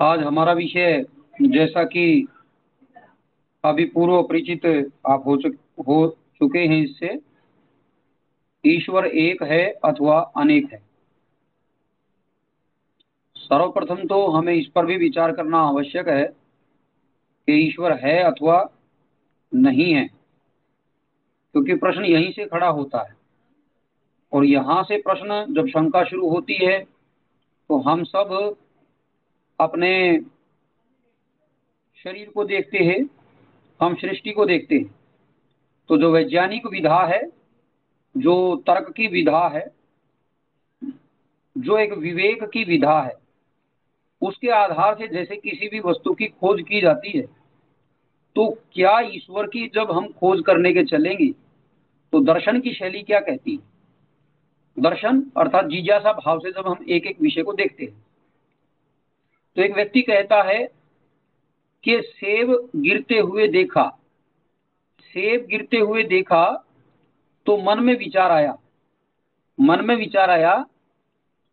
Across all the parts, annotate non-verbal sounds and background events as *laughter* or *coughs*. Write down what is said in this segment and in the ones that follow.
आज हमारा विषय जैसा कि अभी पूर्व परिचित आप हो चुक, हो चुके हैं इससे, ईश्वर एक है अथवा अनेक है। सर्वप्रथम तो हमें इस पर भी विचार करना आवश्यक है कि ईश्वर है अथवा नहीं है, क्योंकि प्रश्न यहीं से खड़ा होता है। और यहाँ से प्रश्न जब शंका शुरू होती है तो हम सब अपने शरीर को देखते हैं, हम सृष्टि को देखते हैं। तो जो वैज्ञानिक विधा है, जो तर्क की विधा है, जो एक विवेक की विधा है, उसके आधार से जैसे किसी भी वस्तु की खोज की जाती है तो क्या ईश्वर की जब हम खोज करने के चलेंगे तो दर्शन की शैली क्या कहती है? दर्शन अर्थात जिज्ञासा भाव से जब हम एक एक विषय को देखते हैं। तो एक व्यक्ति कहता है कि सेब गिरते हुए देखा। सेब गिरते हुए देखा तो मन में विचार आया। मन में विचार आया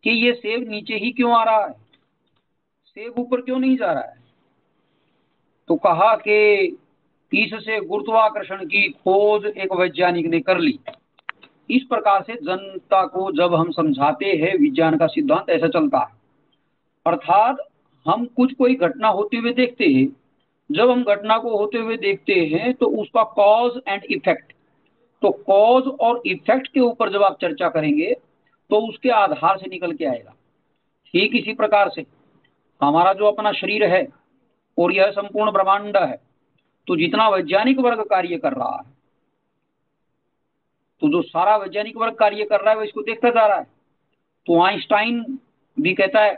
कि ये सेब नीचे ही क्यों आ रहा है? सेब ऊपर क्यों नहीं जा रहा है? तो कहा कि इससे गुरुत्वाकर्षण की खोज एक वैज्ञानिक ने कर ली। इस प्रकार से जनता को जब हम समझाते हैं, विज्ञान का सिद्धांत ऐसा चलता है। अर्थात हम कुछ कोई घटना होते हुए देखते हैं। जब हम घटना को होते हुए देखते हैं तो उसका कॉज एंड इफ़ेक्ट तो कॉज और इफ़ेक्ट के ऊपर जब आप चर्चा करेंगे तो उसके आधार से निकल के आएगा। ठीक इसी प्रकार से। हमारा जो अपना शरीर है, और यह संपूर्ण ब्रह्मांड है तो जितना वैज्ञानिक वर्ग कार्य कर रहा है तो जो सारा वैज्ञानिक वर्ग कार्य कर रहा है, वो इसको देखता जा रहा है। तो आइंस्टाइन भी कहता है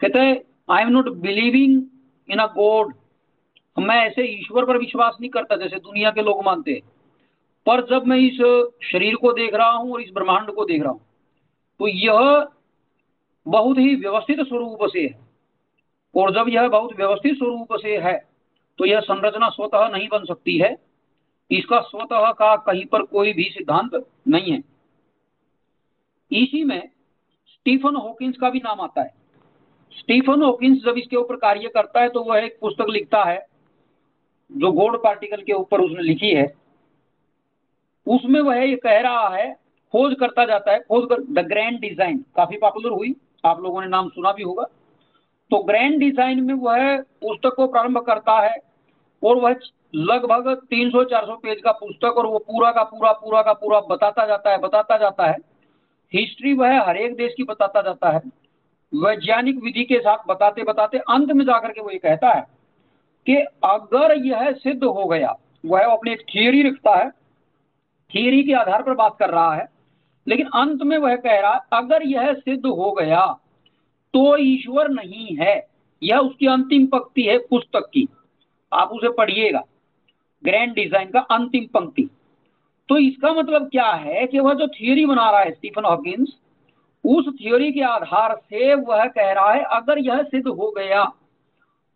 कहता है I am not believing in a God मैं ऐसे ईश्वर पर विश्वास नहीं करता जैसे दुनिया के लोग मानते हैं। पर जब मैं इस शरीर को देख रहा हूँ और इस ब्रह्मांड को देख रहा हूँ तो यह बहुत ही व्यवस्थित स्वरूप से है। और जब यह बहुत व्यवस्थित स्वरूप से है तो यह संरचना स्वतः नहीं बन सकती है। इसका स्वतः का कहीं पर कोई भी सिद्धांत नहीं है। इसी में स्टीफन हॉकिंस का भी नाम आता है। स्टीफन हॉकिंस जब इसके ऊपर कार्य करता है तो वह एक पुस्तक लिखता है, जो गोल्ड पार्टिकल के ऊपर उसने लिखी है। उसमें वह ये कह रहा है, खोज करता जाता है, खोज कर द ग्रैंड डिज़ाइन काफ़ी पॉपुलर हुई, आप लोगों ने नाम सुना भी होगा। तो ग्रैंड डिज़ाइन में वह पुस्तक को प्रारंभ करता है, और वह लगभग 300-400 पेज का पुस्तक, और वो पूरा का पूरा पूरा का पूरा बताता जाता है, बताता जाता है। हिस्ट्री वह हर एक देश की बताता जाता है। वैज्ञानिक विधि के साथ बताते बताते अंत में जाकर के वो ये कहता है कि अगर यह सिद्ध हो गया, वह अपनी एक थियरी रखता है थियरी के आधार पर बात कर रहा है, लेकिन अंत में वह कह रहा है, अगर यह सिद्ध हो गया तो ईश्वर नहीं है, यह उसकी अंतिम पंक्ति है पुस्तक की। आप उसे पढ़िएगा ग्रैंड डिज़ाइन का अंतिम पंक्ति। तो इसका मतलब क्या है कि वह जो थियोरी बना रहा है स्टीफन हॉकिंस उस थियोरी के आधार से वह कह रहा है अगर यह सिद्ध हो गया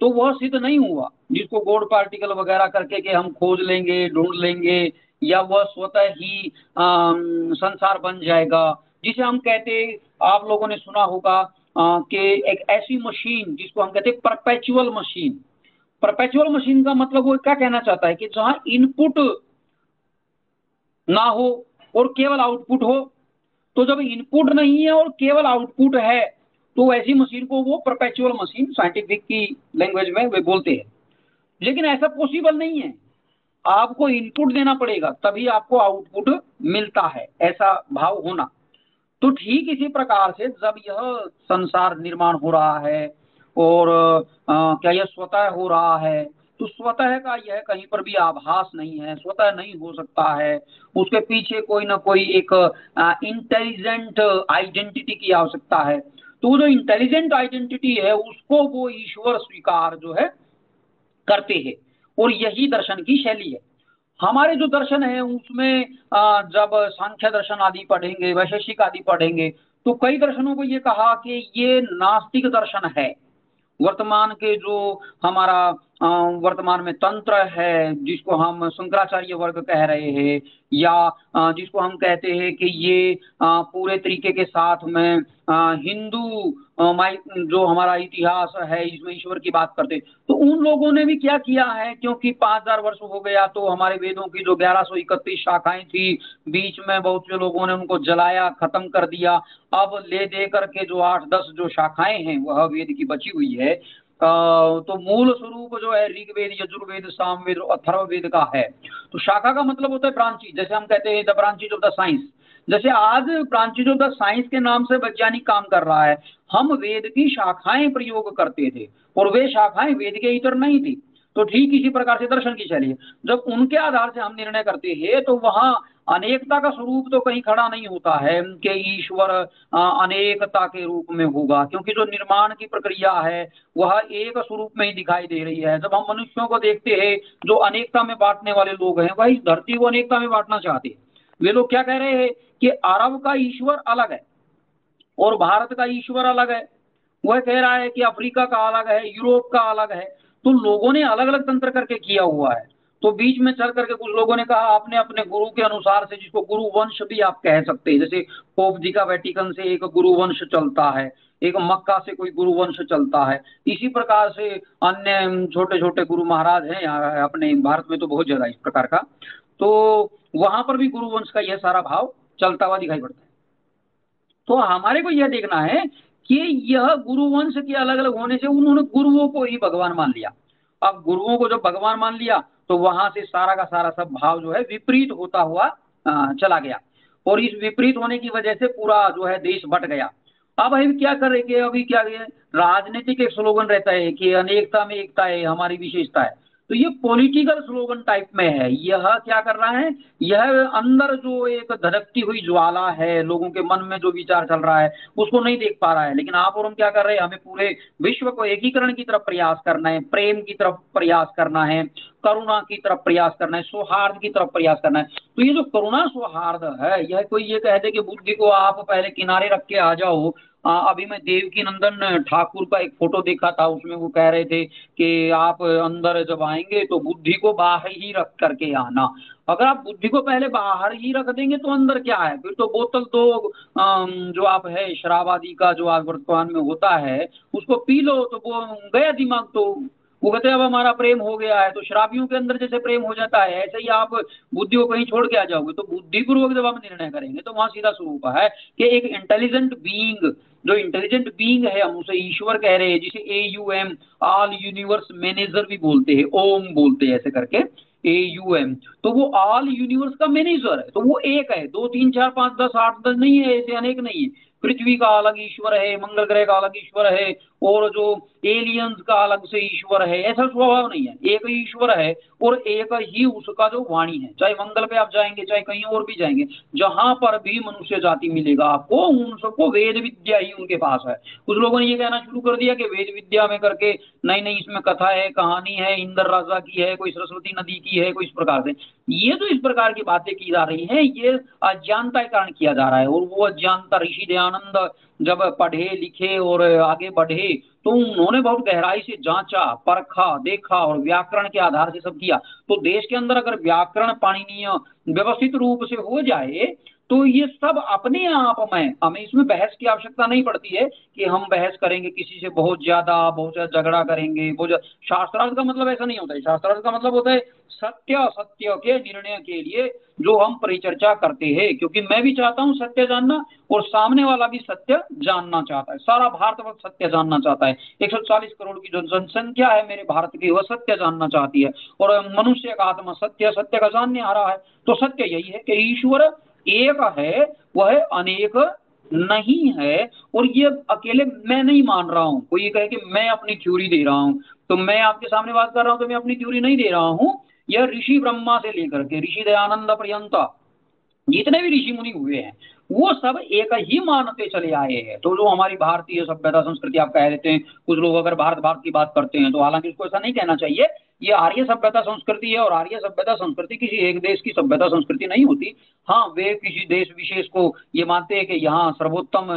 तो वह सिद्ध नहीं हुआ। जिसको गोड पार्टिकल वगैरह करके के हम खोज लेंगे ढूंढ लेंगे या वह स्वतः ही आ, संसार बन जाएगा। जिसे हम कहते आप लोगों ने सुना होगा कि एक ऐसी मशीन जिसको हम कहते परपेचुअल मशीन परपेचुअल मशीन का मतलब वो क्या कहना चाहता है कि जहाँ इनपुट ना हो और केवल आउटपुट हो तो जब इनपुट नहीं है और केवल आउटपुट है तो ऐसी मशीन को वो परपेचुअल मशीन साइंटिफिक की लैंग्वेज में वे बोलते हैं। लेकिन ऐसा पॉसिबल नहीं है। आपको इनपुट देना पड़ेगा तभी आपको आउटपुट मिलता है ऐसा भाव होना। तो ठीक इसी प्रकार से जब यह संसार निर्माण हो रहा है और आ, क्या यह स्वतः हो रहा है तो स्वतः का यह कहीं पर भी आभास नहीं है, स्वतः नहीं हो सकता है। उसके पीछे कोई ना कोई एक इंटेलिजेंट आइडेंटिटी की आवश्यकता है। तो जो इंटेलिजेंट आइडेंटिटी है, उसको वो ईश्वर स्वीकार जो है, करते हैं। और यही दर्शन की शैली है। हमारे जो दर्शन है, उसमें जब सांख्य दर्शन आदि पढ़ेंगे, वैशेषिक आदि पढ़ेंगे तो कई दर्शनों को ये कहा कि ये नास्तिक दर्शन है। वर्तमान के जो हमारा वर्तमान में तंत्र है जिसको हम शंकराचार्य वर्ग कह रहे हैं, या जिसको हम कहते हैं कि ये पूरे तरीके के साथ में हिंदू जो हमारा इतिहास है, इसमें ईश्वर की बात करते तो उन लोगों ने भी क्या किया है, क्योंकि पाँच हज़ार वर्ष हो गया तो हमारे वेदों की जो ग्यारह सौ इकतीस शाखाएँ थी, बीच में बहुत से लोगों ने उनको जलाया, खत्म कर दिया। अब ले दे करके जो आठ दस जो शाखाएँ हैं, वह वेद की बची हुई है तो मूल स्वरूप जो है, ऋग्वेद, यजुर्वेद, सामवेद अथर्ववेद का है। तो शाखा का मतलब होता है ब्रांची जैसे हम कहते हैं, the branches of the science. जैसे आज ब्रांचेज ऑफ़ द साइंस के नाम से वैज्ञानिक काम कर रहा है, हम वेद की शाखाएँ प्रयोग करते थे और वे शाखाएँ वेद के इतर नहीं थी। तो ठीक इसी प्रकार से दर्शन की शैली। जब उनके आधार से हम निर्णय करते हैं तो वहाँ अनेकता का स्वरूप तो कहीं खड़ा नहीं होता है, कि ईश्वर अनेकता के रूप में होगा, क्योंकि जो निर्माण की प्रक्रिया है, वह एक स्वरूप में ही दिखाई दे रही है। जब हम मनुष्यों को देखते हैं, जो अनेकता में बांटने वाले लोग हैं, वह इस धरती को अनेकता में बांटना चाहते हैं। वे लोग क्या कह रहे हैं कि अरब का ईश्वर अलग है, और भारत का ईश्वर अलग है। वह कह रहा है कि अफ्रीका का अलग है, यूरोप का अलग है। तो लोगों ने अलग अलग तंत्र करके किया हुआ है। तो बीच में चल करके कुछ लोगों ने कहा, आपने अपने गुरु के अनुसार से, जिसको गुरु वंश भी आप कह सकते हैं, जैसे पोप जी का वेटिकन से एक गुरु वंश चलता है, एक मक्का से कोई गुरु वंश चलता है, इसी प्रकार से अन्य छोटे छोटे गुरु महाराज हैं, यहाँ अपने भारत में तो बहुत ज़्यादा इस प्रकार का तो वहाँ पर भी गुरु वंश का यह सारा भाव चलता हुआ दिखाई पड़ता है। तो हमारे को यह देखना है कि यह गुरु वंश के अलग अलग होने से उन्होंने गुरुओं को ही भगवान मान लिया। अब गुरुओं को जब भगवान मान लिया तो वहाँ से सारा का सारा सब भाव जो है विपरीत होता हुआ चला गया। और इस विपरीत होने की वजह से पूरा जो है देश बट गया। अब हम क्या कर हैं अभी क्या राजनीतिक एक स्लोगन रहता है कि अनेकता में एकता है, हमारी विशेषता है। तो ये पॉलिटिकल स्लोगन टाइप में है। यह क्या कर रहा है? यह अंदर जो एक धड़कती हुई ज्वाला है, लोगों के मन में जो विचार चल रहा है, उसको नहीं देख पा रहा है। लेकिन आप और हम क्या कर रहे हैं? हमें पूरे विश्व को एकीकरण की तरफ़ प्रयास करना है, प्रेम की तरफ़ प्रयास करना है, करुणा की तरफ़ प्रयास करना है, सौहार्द की तरफ़ प्रयास करना है। तो ये जो करुणा सौहार्द है, यह कोई ये कह दे कि बुद्धि को आप पहले किनारे रख के आ जाओ आ, अभी मैं देवकी नंदन ठाकुर का एक फ़ोटो देखा था उसमें वो कह रहे थे कि आप अंदर जब आएँगे तो बुद्धि को बाहर ही रख करके आना। अगर आप बुद्धि को पहले बाहर ही रख देंगे तो अंदर क्या है? फिर तो बोतल तो जो आप है शराब आदि का जो आज वर्तमान में होता है उसको पी लो तो वो गया दिमाग तो वो कहते हैं, अब हमारा प्रेम हो गया है। तो शराबियों के अंदर जैसे प्रेम हो जाता है, ऐसे ही आप बुद्धि को कहीं छोड़ के आ जाओगे। तो बुद्धिपूर्वक जब हम निर्णय करेंगे तो वहाँ सीधा स्वरूप है कि एक इंटेलिजेंट बीइंग जो इंटेलिजेंट बीइंग है, हम उसे ईश्वर कह रहे हैं, जिसे A U M all universe manager भी बोलते हैं, ओम बोलते हैं, ऐसे करके ए यू एम तो वो ऑल यूनिवर्स का मैनेजर है तो वो एक है। दो, तीन, चार, पाँच, दस, आठ, दस नहीं है, ऐसे अनेक नहीं है। पृथ्वी का अलग ईश्वर है, मंगल ग्रह का अलग ईश्वर है और जो एलियंस का अलग से ईश्वर है, ऐसा स्वभाव नहीं है। एक ही ईश्वर है और एक ही उसका जो वाणी है। चाहे मंगल पे आप जाएँगे, चाहे कहीं और भी जाएँगे, जहाँ पर भी मनुष्य जाति मिलेगा आपको, उन सबको वेद विद्या ही उनके पास है। कुछ लोगों ने ये कहना शुरू कर दिया कि वेद विद्या में करके, नहीं नहीं, इसमें कथा है, कहानी है, इंद्र राजा की है, कोई सरस्वती नदी की है, कोई इस प्रकार से। ये जो इस प्रकार की बातें की जा रही है, ये अज्ञानता के कारण किया जा रहा है। और वो अज्ञानता ऋषि दयानंद जब पढ़े लिखे और आगे बढ़े तो उन्होंने बहुत गहराई से जांचा, परखा, देखा और व्याकरण के आधार से सब किया। तो देश के अंदर अगर व्याकरण पाणनीय व्यवस्थित रूप से हो जाए तो ये सब अपने आप में, हमें इसमें बहस की आवश्यकता नहीं पड़ती है कि हम बहस करेंगे, किसी से बहुत ज़्यादा बहुत ज़्यादा झगड़ा करेंगे, बहुत शास्त्रार्थ का मतलब ऐसा नहीं होता है। शास्त्रार्थ का मतलब होता है सत्य सत्य के निर्णय के लिए जो हम परिचर्चा करते हैं। क्योंकि मैं भी चाहता हूँ सत्य जानना और सामने वाला भी सत्य जानना चाहता है। सारा भारत वक्त सत्य जानना चाहता है। 140 करोड़ की जो जनसंख्या है मेरे भारत की, वह सत्य जानना चाहती है। और मनुष्य का आत्मा सत्य सत्य का जानने आ रहा है। तो सत्य यही है कि ईश्वर एक है, वह अनेक नहीं है। और ये अकेले मैं नहीं मान रहा हूँ। कोई ये कहे कि मैं अपनी थ्योरी दे रहा हूँ तो मैं आपके सामने बात कर रहा हूँ तो मैं अपनी थ्योरी नहीं दे रहा हूँ। यह ऋषि ब्रह्मा से लेकर के, ऋषि दयानंद पर्यंत, जितने भी ऋषि मुनि हुए हैं, वो सब एक ही मानते चले आए हैं। तो जो हमारी भारतीय सभ्यता संस्कृति, आप कह देते हैं, कुछ लोग अगर भारत भारत की बात करते हैं तो हालाँकि उसको ऐसा नहीं कहना चाहिए ये आर्य सभ्यता संस्कृति है और आर्य सभ्यता संस्कृति किसी एक देश की सभ्यता संस्कृति नहीं होती। हाँ वे किसी देश विशेष को ये मानते हैं कि यहाँ सर्वोत्तम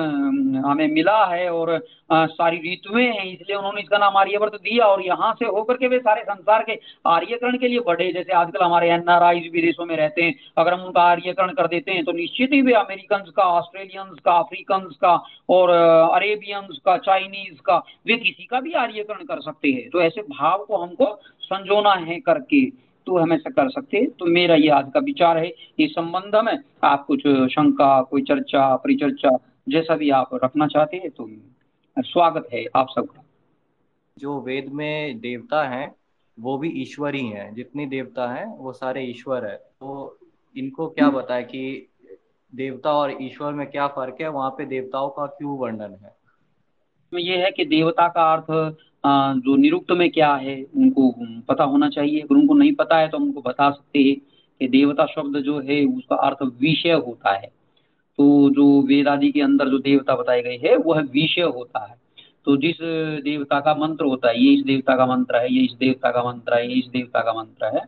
हमें मिला है और सारी ऋतुएँ हैं, इसलिए उन्होंने इसका नाम आर्यवर्त दिया और यहाँ से होकर के वे सारे संसार के आर्यकरण के लिए बढ़े। जैसे आजकल हमारे एन एनआरआई विदेशों में रहते हैं। अगर हम उनका आर्यकरण कर देते हैं तो निश्चित ही वे अमेरिकन का ऑस्ट्रेलियंस का अफ्रीकन का और अरेबियंस का, चाइनीज़ का, वे किसी का भी आर्यकरण कर सकते हैं। तो ऐसे भाव को हमको संजोना है करके तो हम ऐसा कर सकते तो मेरा ये आज का विचार है इस संबंध में आप कुछ शंका कोई चर्चा परिचर्चा जैसा भी आप रखना चाहते हैं तो स्वागत है आप सबका। जो वेद में देवता हैं वो भी ईश्वर ही हैं। जितनी देवता हैं वो सारे ईश्वर है। तो इनको क्या बताए कि देवता और ईश्वर में क्या फ़र्क है? वहाँ पे देवताओं का क्यों वर्णन है? ये है कि देवता का अर्थ जो निरुक्त में क्या है, उनको पता होना चाहिए। अगर उनको नहीं पता है तो हम उनको बता सकते हैं कि देवता शब्द जो है, उसका अर्थ विषय होता है। तो जो वेद आदि के अंदर जो देवता बताए गए है, वह विषय होता है। तो जिस देवता का मंत्र होता है, ये इस देवता का मंत्र है, ये इस देवता का मंत्र है, ये इस देवता का मंत्र है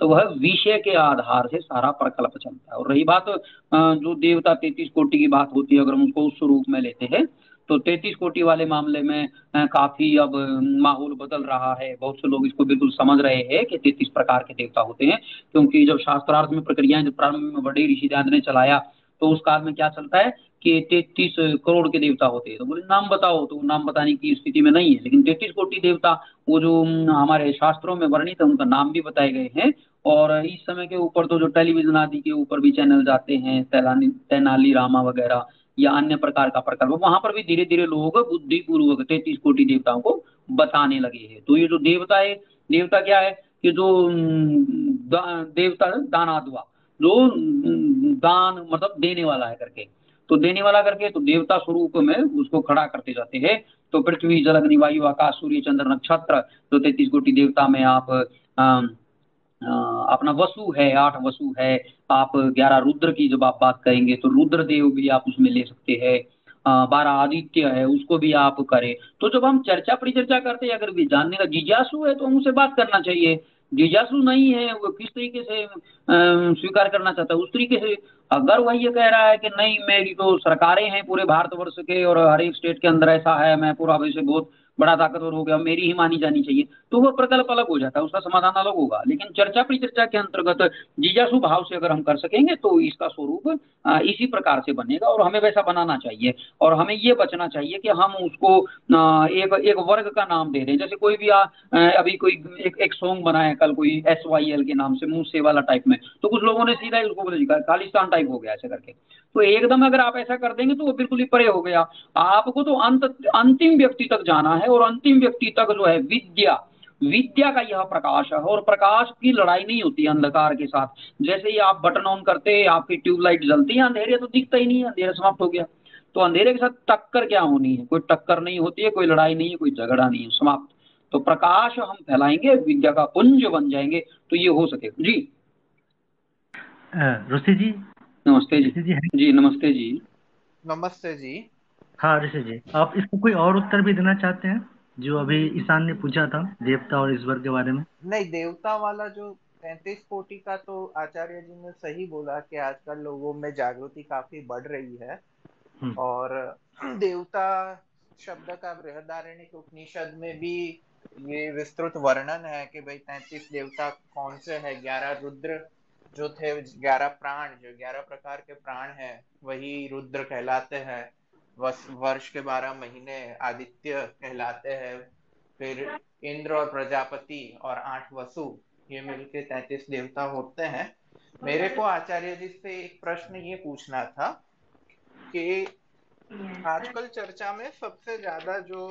तो वह विषय के आधार से सारा प्रकल्प चलता है। और रही बात जो देवता तैतीस कोटि की बात होती है, अगर हम उसको उस रूप में लेते हैं तो तैतीस कोटि वाले मामले में काफ़ी अब माहौल बदल रहा है। बहुत से लोग इसको बिल्कुल समझ रहे हैं कि तैतीस प्रकार के देवता होते हैं, क्योंकि जब शास्त्रार्थ में प्रक्रियाएँ जब प्रारंभ में बड़े ऋषि ने चलाया तो उस काल में क्या चलता है कि तैतीस करोड़ के देवता होते हैं। तो बोले, नाम बताओ तो नाम बताने की स्थिति में नहीं है, लेकिन तैतीस कोटि देवता, वो जो हमारे शास्त्रों में वर्णित है, उनका नाम भी बताए गए हैं। और इस समय के ऊपर तो जो टेलीविज़न आदि के ऊपर भी चैनल जाते हैं तेनाली, रामा वगैरह या अन्य प्रकार का प्रकल्प। वहाँ पर भी धीरे धीरे लोग बुद्धि पूर्वक तैतीस कोटि देवताओं को बताने लगे हैं। तो ये जो देवता है देवता क्या है? कि जो दा, देवता दानाद्वा जो दान मतलब देने वाला है करके। तो देने वाला करके तो देवता स्वरूप में उसको खड़ा करते जाते हैं। तो पृथ्वी जल अग्नि वायु आकाश सूर्य चंद्र नक्षत्र जो तैतीस कोटि देवता में आप आ, अपना वसु है, आठ वसु है, आप ग्यारह रुद्र की जब आप बात करेंगे तो रुद्र देव भी आप उसमें ले सकते हैं बारह आदित्य है, उसको भी आप करें। तो जब हम चर्चा परिचर्चा करते हैं, अगर भी जानने का जिज्ञासु है तो हम उसे बात करना चाहिए। जिज्ञासु नहीं है, वो किस तरीके से स्वीकार करना चाहता है, उस तरीके से अगर वह ये कह रहा है कि नहीं, मेरी तो सरकारें हैं पूरे भारतवर्ष के और हर एक स्टेट के अंदर ऐसा है, मैं पूरा वैसे बहुत बड़ा ताकतवर हो गया मेरी ही मानी जानी चाहिए तो वो प्रकल्प अलग हो जाता है उसका समाधान अलग होगा। लेकिन चर्चा परिचर्चा के अंतर्गत जिज्ञासु भाव से अगर हम कर सकेंगे तो इसका स्वरूप इसी प्रकार से बनेगा और हमें वैसा बनाना चाहिए। और हमें ये बचना चाहिए कि हम उसको एक एक वर्ग का नाम दे दें। जैसे कोई भी आ, अभी कोई एक एक सॉन्ग बनाया कल कोई एस वाई एल के नाम से मुँह से वाला टाइप में तो कुछ लोगों ने सीधा उसको खालिस्तान टाइप हो गया ऐसे करके। तो एकदम अगर आप ऐसा कर देंगे तो वो बिल्कुल ही परे हो गया। आपको तो अंत, अंतिम व्यक्ति तक जाना है और अंतिम व्यक्ति तक जो है विद्या विद्या का यह प्रकाश है और प्रकाश की लड़ाई नहीं होती अंधकार के साथ। जैसे ही आप बटन ऑन करते हैं आपकी ट्यूबलाइट जलती है, अंधेरे तो दिखता ही नहीं है, अंधेरा समाप्त हो गया। तो अंधेरे के साथ टक्कर क्या होनी है? कोई टक्कर नहीं होती है, कोई लड़ाई नहीं है, कोई झगड़ा नहीं है, समाप्त। तो प्रकाश हम फैलाएँगे, विद्या का पुंज बन जाएँगे तो ये हो सके। जी। ऋषि जी? नमस्ते जी। जी जी नमस्ते जी। नमस्ते जी। हाँ ऋषि जी। आप इसको कोई और उत्तर भी देना चाहते हैं? जो अभी ईशान ने पूछा था देवता और ईश्वर के बारे में। नहीं देवता वाला जो तैतीस कोटि का तो आचार्य जी ने सही बोला कि आजकल लोगों में जागृति काफ़ी बढ़ रही है। हम्म। और देवता शब्द का बृहदारण्य उपनिषद में भी ये विस्तृत वर्णन है कि भाई तैतीस देवता कौन से है? ग्यारह रुद्र जो थे, ग्यारह प्राण, जो ग्यारह प्रकार के प्राण हैं, वही रुद्र कहलाते हैं। वर्ष के बारह महीने आदित्य कहलाते हैं। फिर इंद्र और प्रजापति और आठ वसु, ये मिलके तैतीस देवता होते हैं। मेरे को आचार्य जी से एक प्रश्न ये पूछना था कि आजकल चर्चा में सबसे ज़्यादा जो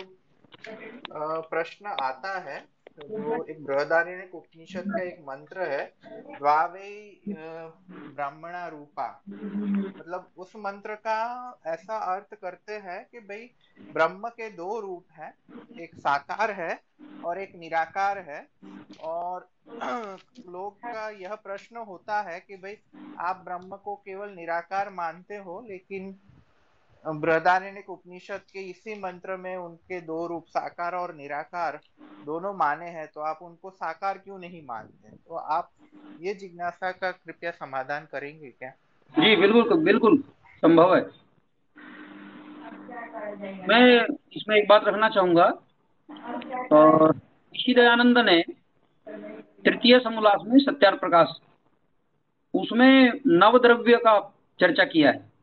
प्रश्न आता है जो एक बृहदारण्य उपनिषद का एक मंत्र है, द्वावे ब्राह्मणा रूपा। मतलब उस मंत्र का ऐसा अर्थ करते हैं कि भाई ब्रह्म के दो रूप हैं, एक साकार है और एक निराकार है। और *clears throat* लोग का यह प्रश्न होता है कि भाई आप ब्रह्म को केवल निराकार मानते हो, लेकिन बृहदारण्य उपनिषद के इसी मंत्र में उनके दो रूप, साकार और निराकार, दोनों माने हैं तो आप उनको साकार क्यों नहीं मानते? तो आप ये जिज्ञासा का कृपया समाधान करेंगे क्या? जी, बिल्कुल बिल्कुल, संभव है। मैं इसमें एक बात रखना चाहूँगा। और ऋषि दयानंद ने तृतीय समोल्लास में सत्यार प्रकाश, उसमें नवद्रव्य का चर्चा किया है।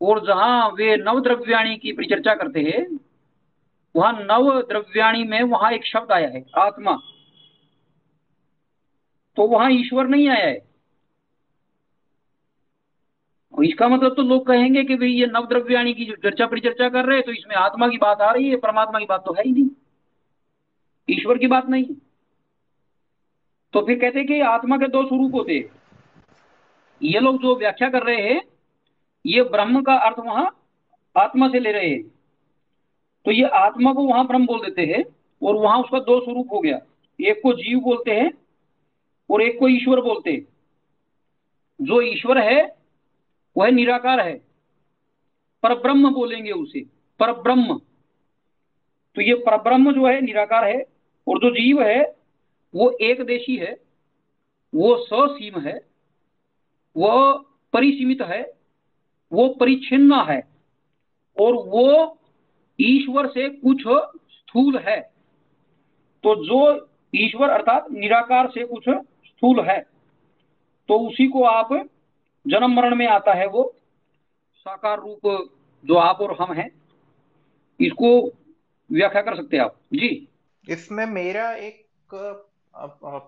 और जहाँ वे नव द्रव्याणी की परिचर्चा करते हैं, वहाँ नव द्रव्याणी में वहाँ एक शब्द आया है, आत्मा। तो वहाँ ईश्वर नहीं आया है। और इसका मतलब तो लोग कहेंगे कि भाई ये नव द्रव्याणी की जो चर्चा परिचर्चा कर रहे हैं तो इसमें आत्मा की बात आ रही है, परमात्मा की बात तो है ही नहीं। ईश्वर की बात नहीं तो फिर कहते हैं कि आत्मा के दो स्वरूप होते ये लोग जो व्याख्या कर रहे हैं ये ब्रह्म का अर्थ वहाँ आत्मा से ले रहे हैं। तो ये आत्मा को वहाँ ब्रह्म बोल देते हैं और वहाँ उसका दो स्वरूप हो गया। एक को जीव बोलते हैं और एक को ईश्वर बोलते हैं। जो ईश्वर है, वह निराकार है। पर ब्रह्म बोलेंगे उसे। पर ब्रह्म। तो ये परब्रह्म जो है, निराकार है और जो जीव है, वो एक देशी है, वो ससीम है वह परिसीमित है वो परिच्छिन्न है और वो ईश्वर से कुछ स्थूल है। तो जो ईश्वर अर्थात निराकार से कुछ स्थूल है तो उसी को आप जन्म मरण में आता है वो साकार रूप जो आप और हम हैं इसको व्याख्या कर सकते हैं आप। जी। इसमें मेरा एक